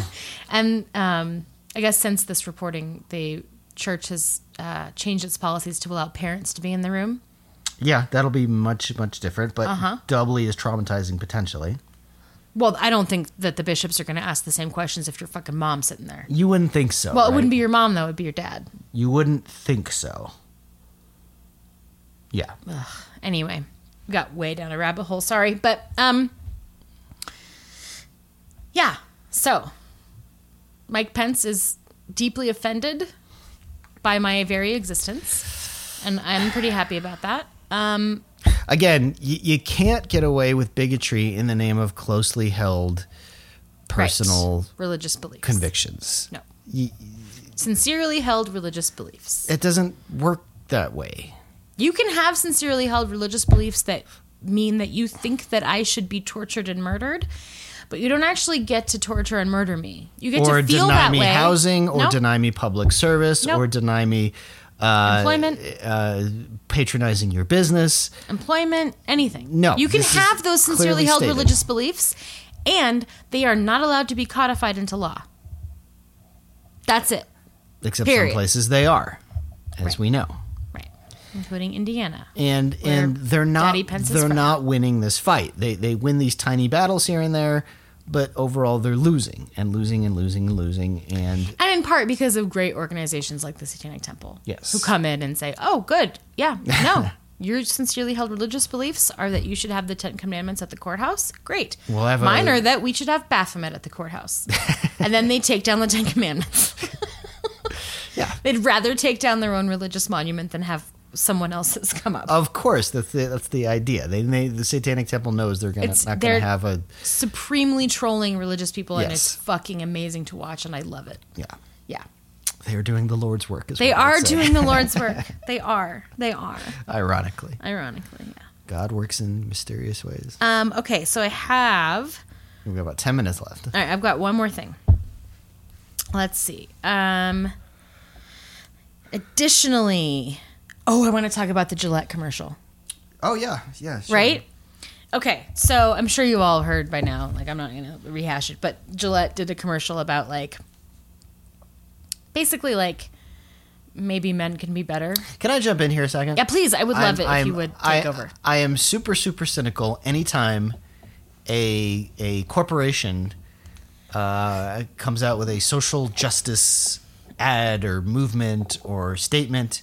[laughs] and um, I guess since this reporting, the church has uh, changed its policies to allow parents to be in the room. Yeah, that'll be much, much different, but Uh-huh. doubly as traumatizing potentially. Well, I don't think that the bishops are going to ask the same questions if your fucking mom's sitting there. You wouldn't think so. Well, it right? wouldn't be your mom though; it'd be your dad. You wouldn't think so. Yeah. anyway got way down a rabbit hole sorry but um yeah so mike pence is deeply offended by my very existence and i'm pretty happy about that um Again, you, you can't get away with bigotry in the name of closely held personal right. religious beliefs convictions. no sincerely held religious beliefs It doesn't work that way. you can have sincerely held religious beliefs that mean that you think that i should be tortured and murdered but you don't actually get to torture and murder me. You get Or to feel deny that me way. housing, or Nope. deny me public service, Nope. or deny me uh, Employment. uh, patronizing your business. employment, anything. No, you can have those sincerely held stated. religious beliefs, and they are not allowed to be codified into law. That's it. Except Period. some places they are, as Right. we know. Right. including Indiana. and and they're not Daddy Pence is they're from. not winning this fight. They they win these tiny battles here and there, but overall they're losing and losing and losing and losing. And And in part because of great organizations like the Satanic Temple. Yes. Who come in and say, oh, good. Yeah. No. [laughs] Your sincerely held religious beliefs are that you should have the Ten Commandments at the courthouse. Great. We'll have a- Mine are that we should have Baphomet at the courthouse. [laughs] and then they take down the Ten Commandments. [laughs] yeah, They'd rather take down their own religious monument than have someone else has come up. of course that's the that's the idea. They, they the Satanic Temple knows they're gonna It's- not gonna have a Supremely trolling religious people, and Yes. it's fucking amazing to watch, and I love it. yeah. Yeah. They are doing the Lord's work. Is They what I would are say. doing the Lord's work. [laughs] They are. They are. Ironically, Ironically, yeah. God works in mysterious ways. Um, okay, so I have. We've got about ten minutes left. All right, I've got one more thing. Let's see. Um, additionally, oh, I want to talk about the Gillette commercial, Oh yeah, yeah. sure. right? Okay, so I'm sure you all heard by now. Like, I'm not going to rehash it, but Gillette did a commercial about like, basically like, maybe men can be better. Can I jump in here a second? Yeah, please. I would love I'm- it if I'm- you would I, take over. I am super super cynical anytime a a corporation uh, comes out with a social justice ad or movement or statement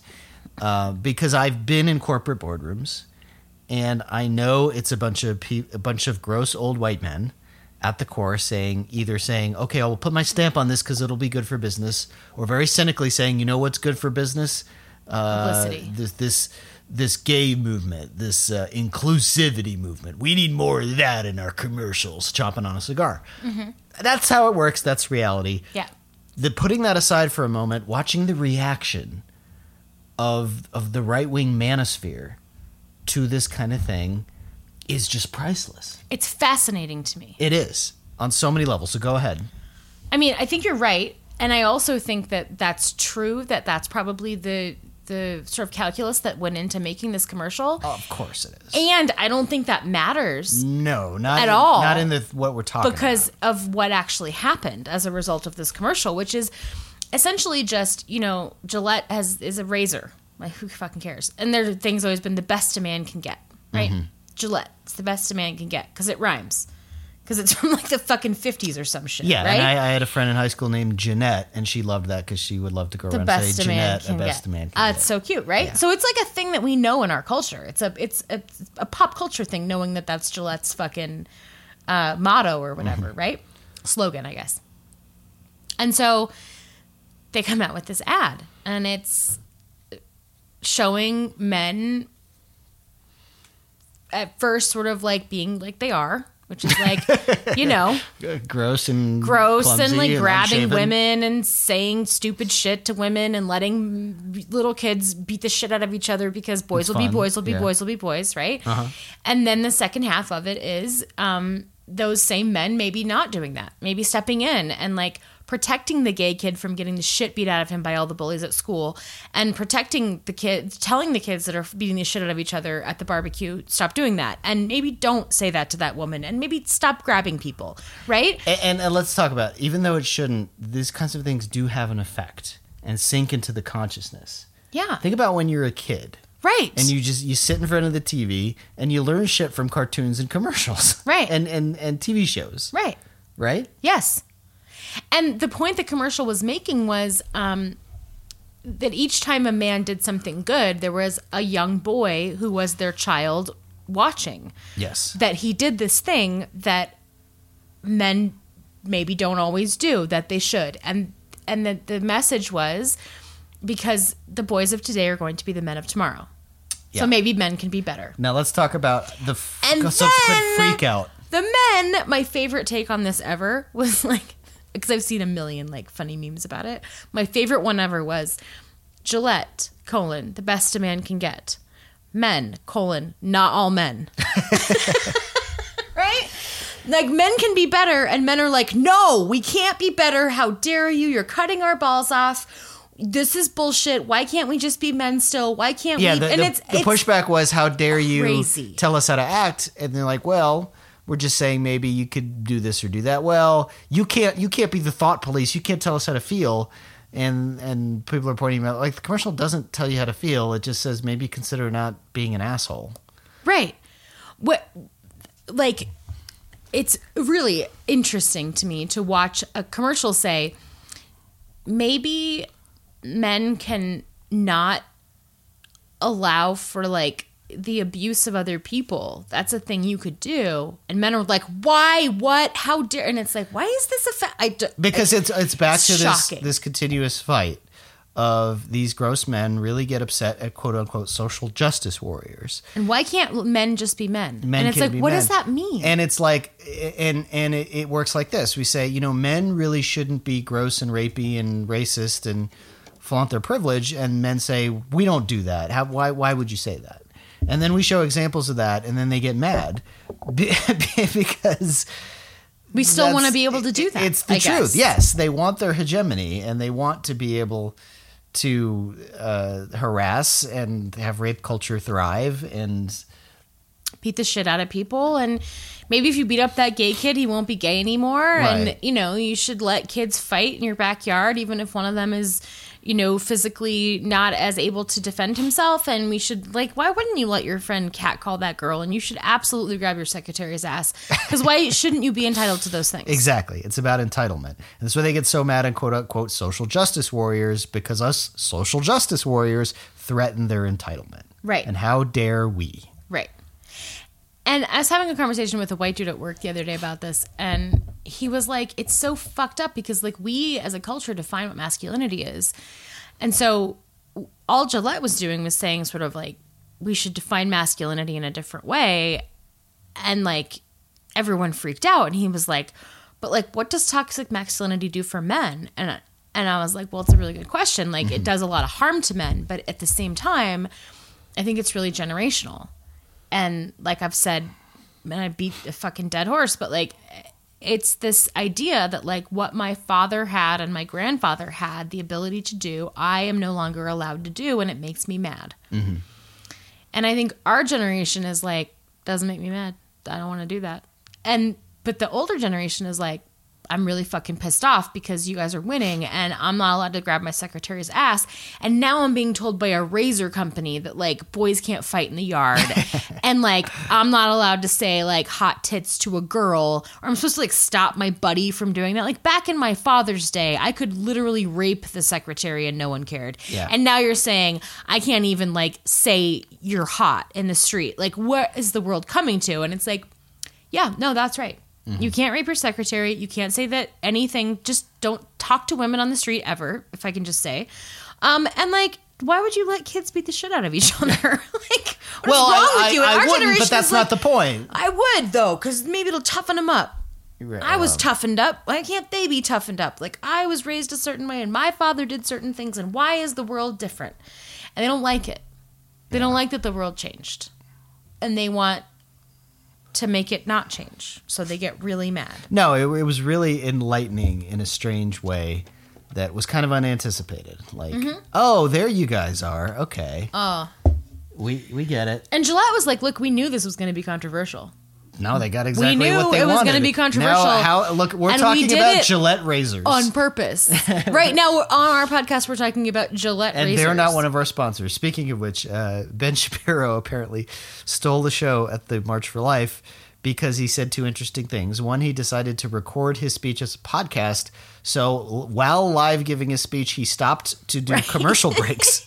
uh, because I've been in corporate boardrooms and I know it's a bunch of pe- a bunch of gross old white men at the core saying either saying okay I will put my stamp on this because it'll be good for business or very cynically saying you know what's good for business? Uh, this this this gay movement this uh, inclusivity movement. We need more of that in our commercials. Chomping on a cigar. That's how it works. That's reality. Yeah. the putting that aside for a moment, watching the reaction of of the right wing manosphere to this kind of thing is just priceless. It's fascinating to me. It is on so many levels. So go ahead. I mean, I think you're right, and I also think that that's true. That that's probably the the sort of calculus that went into making this commercial. Oh, of course it is. And I don't think that matters No, not At in- all. Not in the what we're talking because about. of what actually happened as a result of this commercial, which is essentially just you know Gillette has is a razor. Like who fucking cares? And their thing's always been the best a man can get, right? Mm-hmm. Gillette, it's the best a man can get because it rhymes. Because it's [laughs] from like the fucking fifties or some shit. Yeah, right? and I, I had a friend in high school named Jeanette, and she loved that because she would love to go the around and best say a Jeanette, can the best get. a man Uh, can it's so cute, right? Yeah. So it's like a thing that we know in our culture. It's a it's a, a pop culture thing, knowing that that's Gillette's fucking uh, motto or whatever, Mm-hmm. right? Slogan, I guess. And so they come out with this ad, and it's showing men at first sort of like being like they are, which is like, [laughs] you know, gross and gross and like grabbing unshaven. women and saying stupid shit to women and letting little kids beat the shit out of each other because boys It's will be boys will be yeah. boys will be boys, right? And then the second half of it is um, those same men maybe not doing that, maybe stepping in and like protecting the gay kid from getting the shit beat out of him by all the bullies at school and protecting the kids telling the kids that are beating the shit out of each other at the barbecue stop doing that and maybe don't say that to that woman and maybe stop grabbing people right And, and, and let's talk about even though it shouldn't, these kinds of things do have an effect and sink into the consciousness. yeah Think about when you're a kid right and you just you sit in front of the TV and you learn shit from cartoons and commercials, Right. [laughs] And and and TV shows, right right? Yes. And the point the commercial was making was um, that each time a man did something good, there was a young boy who was their child watching. Yes. That he did this thing that men maybe don't always do that they should. And and the, the message was because the boys of today are going to be the men of tomorrow. Yeah. So maybe men can be better. Now let's talk about the f- And subsequent then- freak out. The men, my favorite take on this ever was [laughs] like, because I've seen a million like funny memes about it. My favorite one ever was Gillette, colon, the best a man can get. Men, colon, not all men. [laughs] right? Like men can be better, and men are like, no, we can't be better. How dare you? You're cutting our balls off. This is bullshit. Why can't we just be men still? Why can't Yeah, we? the, and the, it's, the it's pushback was, "How dare you crazy. tell us how to act?" And they're like, "Well, we're just saying maybe you could do this or do that." Well, you can't. You can't be the thought police. You can't tell us how to feel. and and people are pointing out like the commercial doesn't tell you how to feel. It just says maybe consider not being an asshole. Right. What like it's really interesting to me to watch a commercial say maybe men can not allow for like the abuse of other people. That's a thing you could do. And men are like, "Why? What? How dare?" And it's like, "Why is this a fa- I d- because it's it's back It's to this shocking. this continuous fight of these gross men really get upset at quote unquote social justice warriors. And why can't men just be men? Men and it's can like, what men. does that mean? And it's like, and and it, it works like this. We say, you know, men really shouldn't be gross and rapey and racist and flaunt their privilege, and men say we don't do that. How, why why would you say that? And then we show examples of that, and then they get mad [laughs] because we still want to be able to do that. It's the I truth. guess. Yes, they want their hegemony, and they want to be able to uh, harass and have rape culture thrive. And beat the shit out of people and maybe if you beat up that gay kid he won't be gay anymore Right. and you know you should let kids fight in your backyard even if one of them is you know physically not as able to defend himself and we should like why wouldn't you let your friend cat call that girl and you should absolutely grab your secretary's ass because why [laughs] shouldn't you be entitled to those things Exactly. It's about entitlement. And that's why they get so mad at quote unquote social justice warriors because us social justice warriors threaten their entitlement. Right. And how dare we? And I was having a conversation with a white dude at work the other day about this, and he was like, "It's so fucked up because like we as a culture define what masculinity is, and so all Gillette was doing was saying sort of like we should define masculinity in a different way, and like everyone freaked out, and he was like, "But like, what does toxic masculinity do for men?" and I- and I was like, "Well, it's a really good question. Like, it mm-hmm. does a lot of harm to men, but at the same time, I think it's really generational." And like I've said, and I beat a fucking dead horse, but like it's this idea that like what my father had and my grandfather had the ability to do, I am no longer allowed to do, and it makes me mad. Mm-hmm. And I think our generation is like doesn't make me mad. I don't want to do that. And but the older generation is like I'm really fucking pissed off because you guys are winning and I'm not allowed to grab my secretary's ass. And now I'm being told by a razor company that like boys can't fight in the yard. [laughs] and like I'm not allowed to say like hot tits to a girl or I'm supposed to like stop my buddy from doing that. Like back in my father's day, I could literally rape the secretary and no one cared. Yeah. And now you're saying I can't even like say you're hot in the street. Like what is the world coming to? And it's like, yeah, no, that's right. You can't rape your secretary. You can't say that anything. Just don't talk to women on the street ever, if I can just say. Um, and like, why would you let kids beat the shit out of each [laughs] other? [laughs] like, what's well, wrong I, with you? I, And I our wouldn't, but that's not like, the point. I would though, because maybe it'll toughen them up. I was toughened up. Why can't they be toughened up? Like I was raised a certain way, and my father did certain things, and why is the world different? And they don't like it. They don't like that the world changed, and they want to make it not change. So they get really mad. No, it, it was really enlightening in a strange way that was kind of unanticipated. Like, mm-hmm. oh, there you guys are. Okay. Oh, We we get it. and Gillette was like, "Look, we knew this was going to be controversial. No, they got exactly knew what they wanted it was wanted. gonna be controversial. Now, how look, we're And we talking did about Gillette razors. on purpose. [laughs] right now, on our podcast, we're talking about Gillette and razors. they're not one of our sponsors. Speaking of which, uh, Ben [laughs] Shapiro apparently stole the show at the March for Life because he said two interesting things. One, he decided to record his speech as a podcast. So while live giving his speech, he stopped to do commercial [laughs] breaks.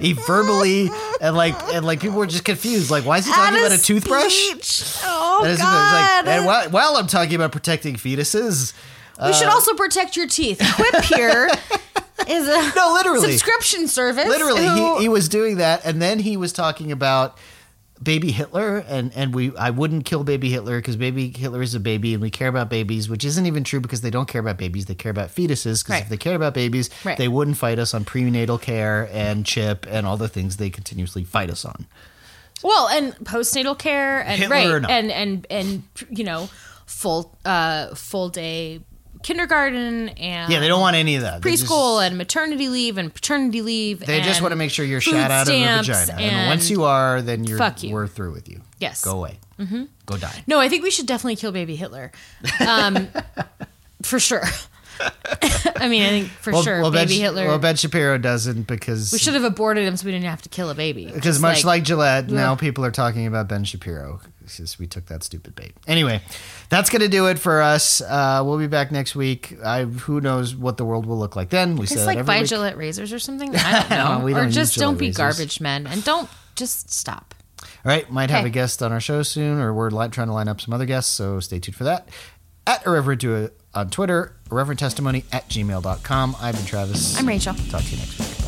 He verbally and like and like people were just confused. Like, why is he talking about a toothbrush? Oh And God! like, and while, while I'm talking about protecting fetuses, we should uh, also protect your teeth. Quip here is a [laughs] no, literally, subscription service. literally who- he, he was doing that and then he was talking about baby hitler and and we i wouldn't kill baby hitler because baby hitler is a baby and we care about babies which isn't even true because they don't care about babies they care about fetuses because Right. if they care about babies Right. they wouldn't fight us on prenatal care and chip and all the things they continuously fight us on well, and postnatal care and Hitler right and and and you know full uh full day kindergarten and yeah they don't want any of that They just- preschool and maternity leave and paternity leave. they just and want to make sure you're food shot out of the stamps vagina and, and- once you are then you're Fuck you. we're through with you Yes. go away mm-hmm. go die No, I think we should definitely kill baby Hitler. Um, [laughs] for sure. [laughs] I mean, I think for Well, sure, well, baby ben, Hitler. Well, Ben Shapiro doesn't because we should have aborted him so we didn't have to kill a baby. because Just much like, Gillette, now people are talking about Ben Shapiro because we took that stupid bait. Anyway, that's gonna do it for us. Uh, we'll be back next week. I who knows what the world will look like then. We It's that like buy week. Gillette razors or something. I don't [laughs] know. Or just don't be razors. garbage men and don't just stop. All right, might have Okay. a guest on our show soon, or we're li- trying to line up some other guests, so stay tuned for that. At Irreverent to on Twitter, Irreverent Testimony at gmail.com. I've been Travis. I'm Rachel. Talk to you next week.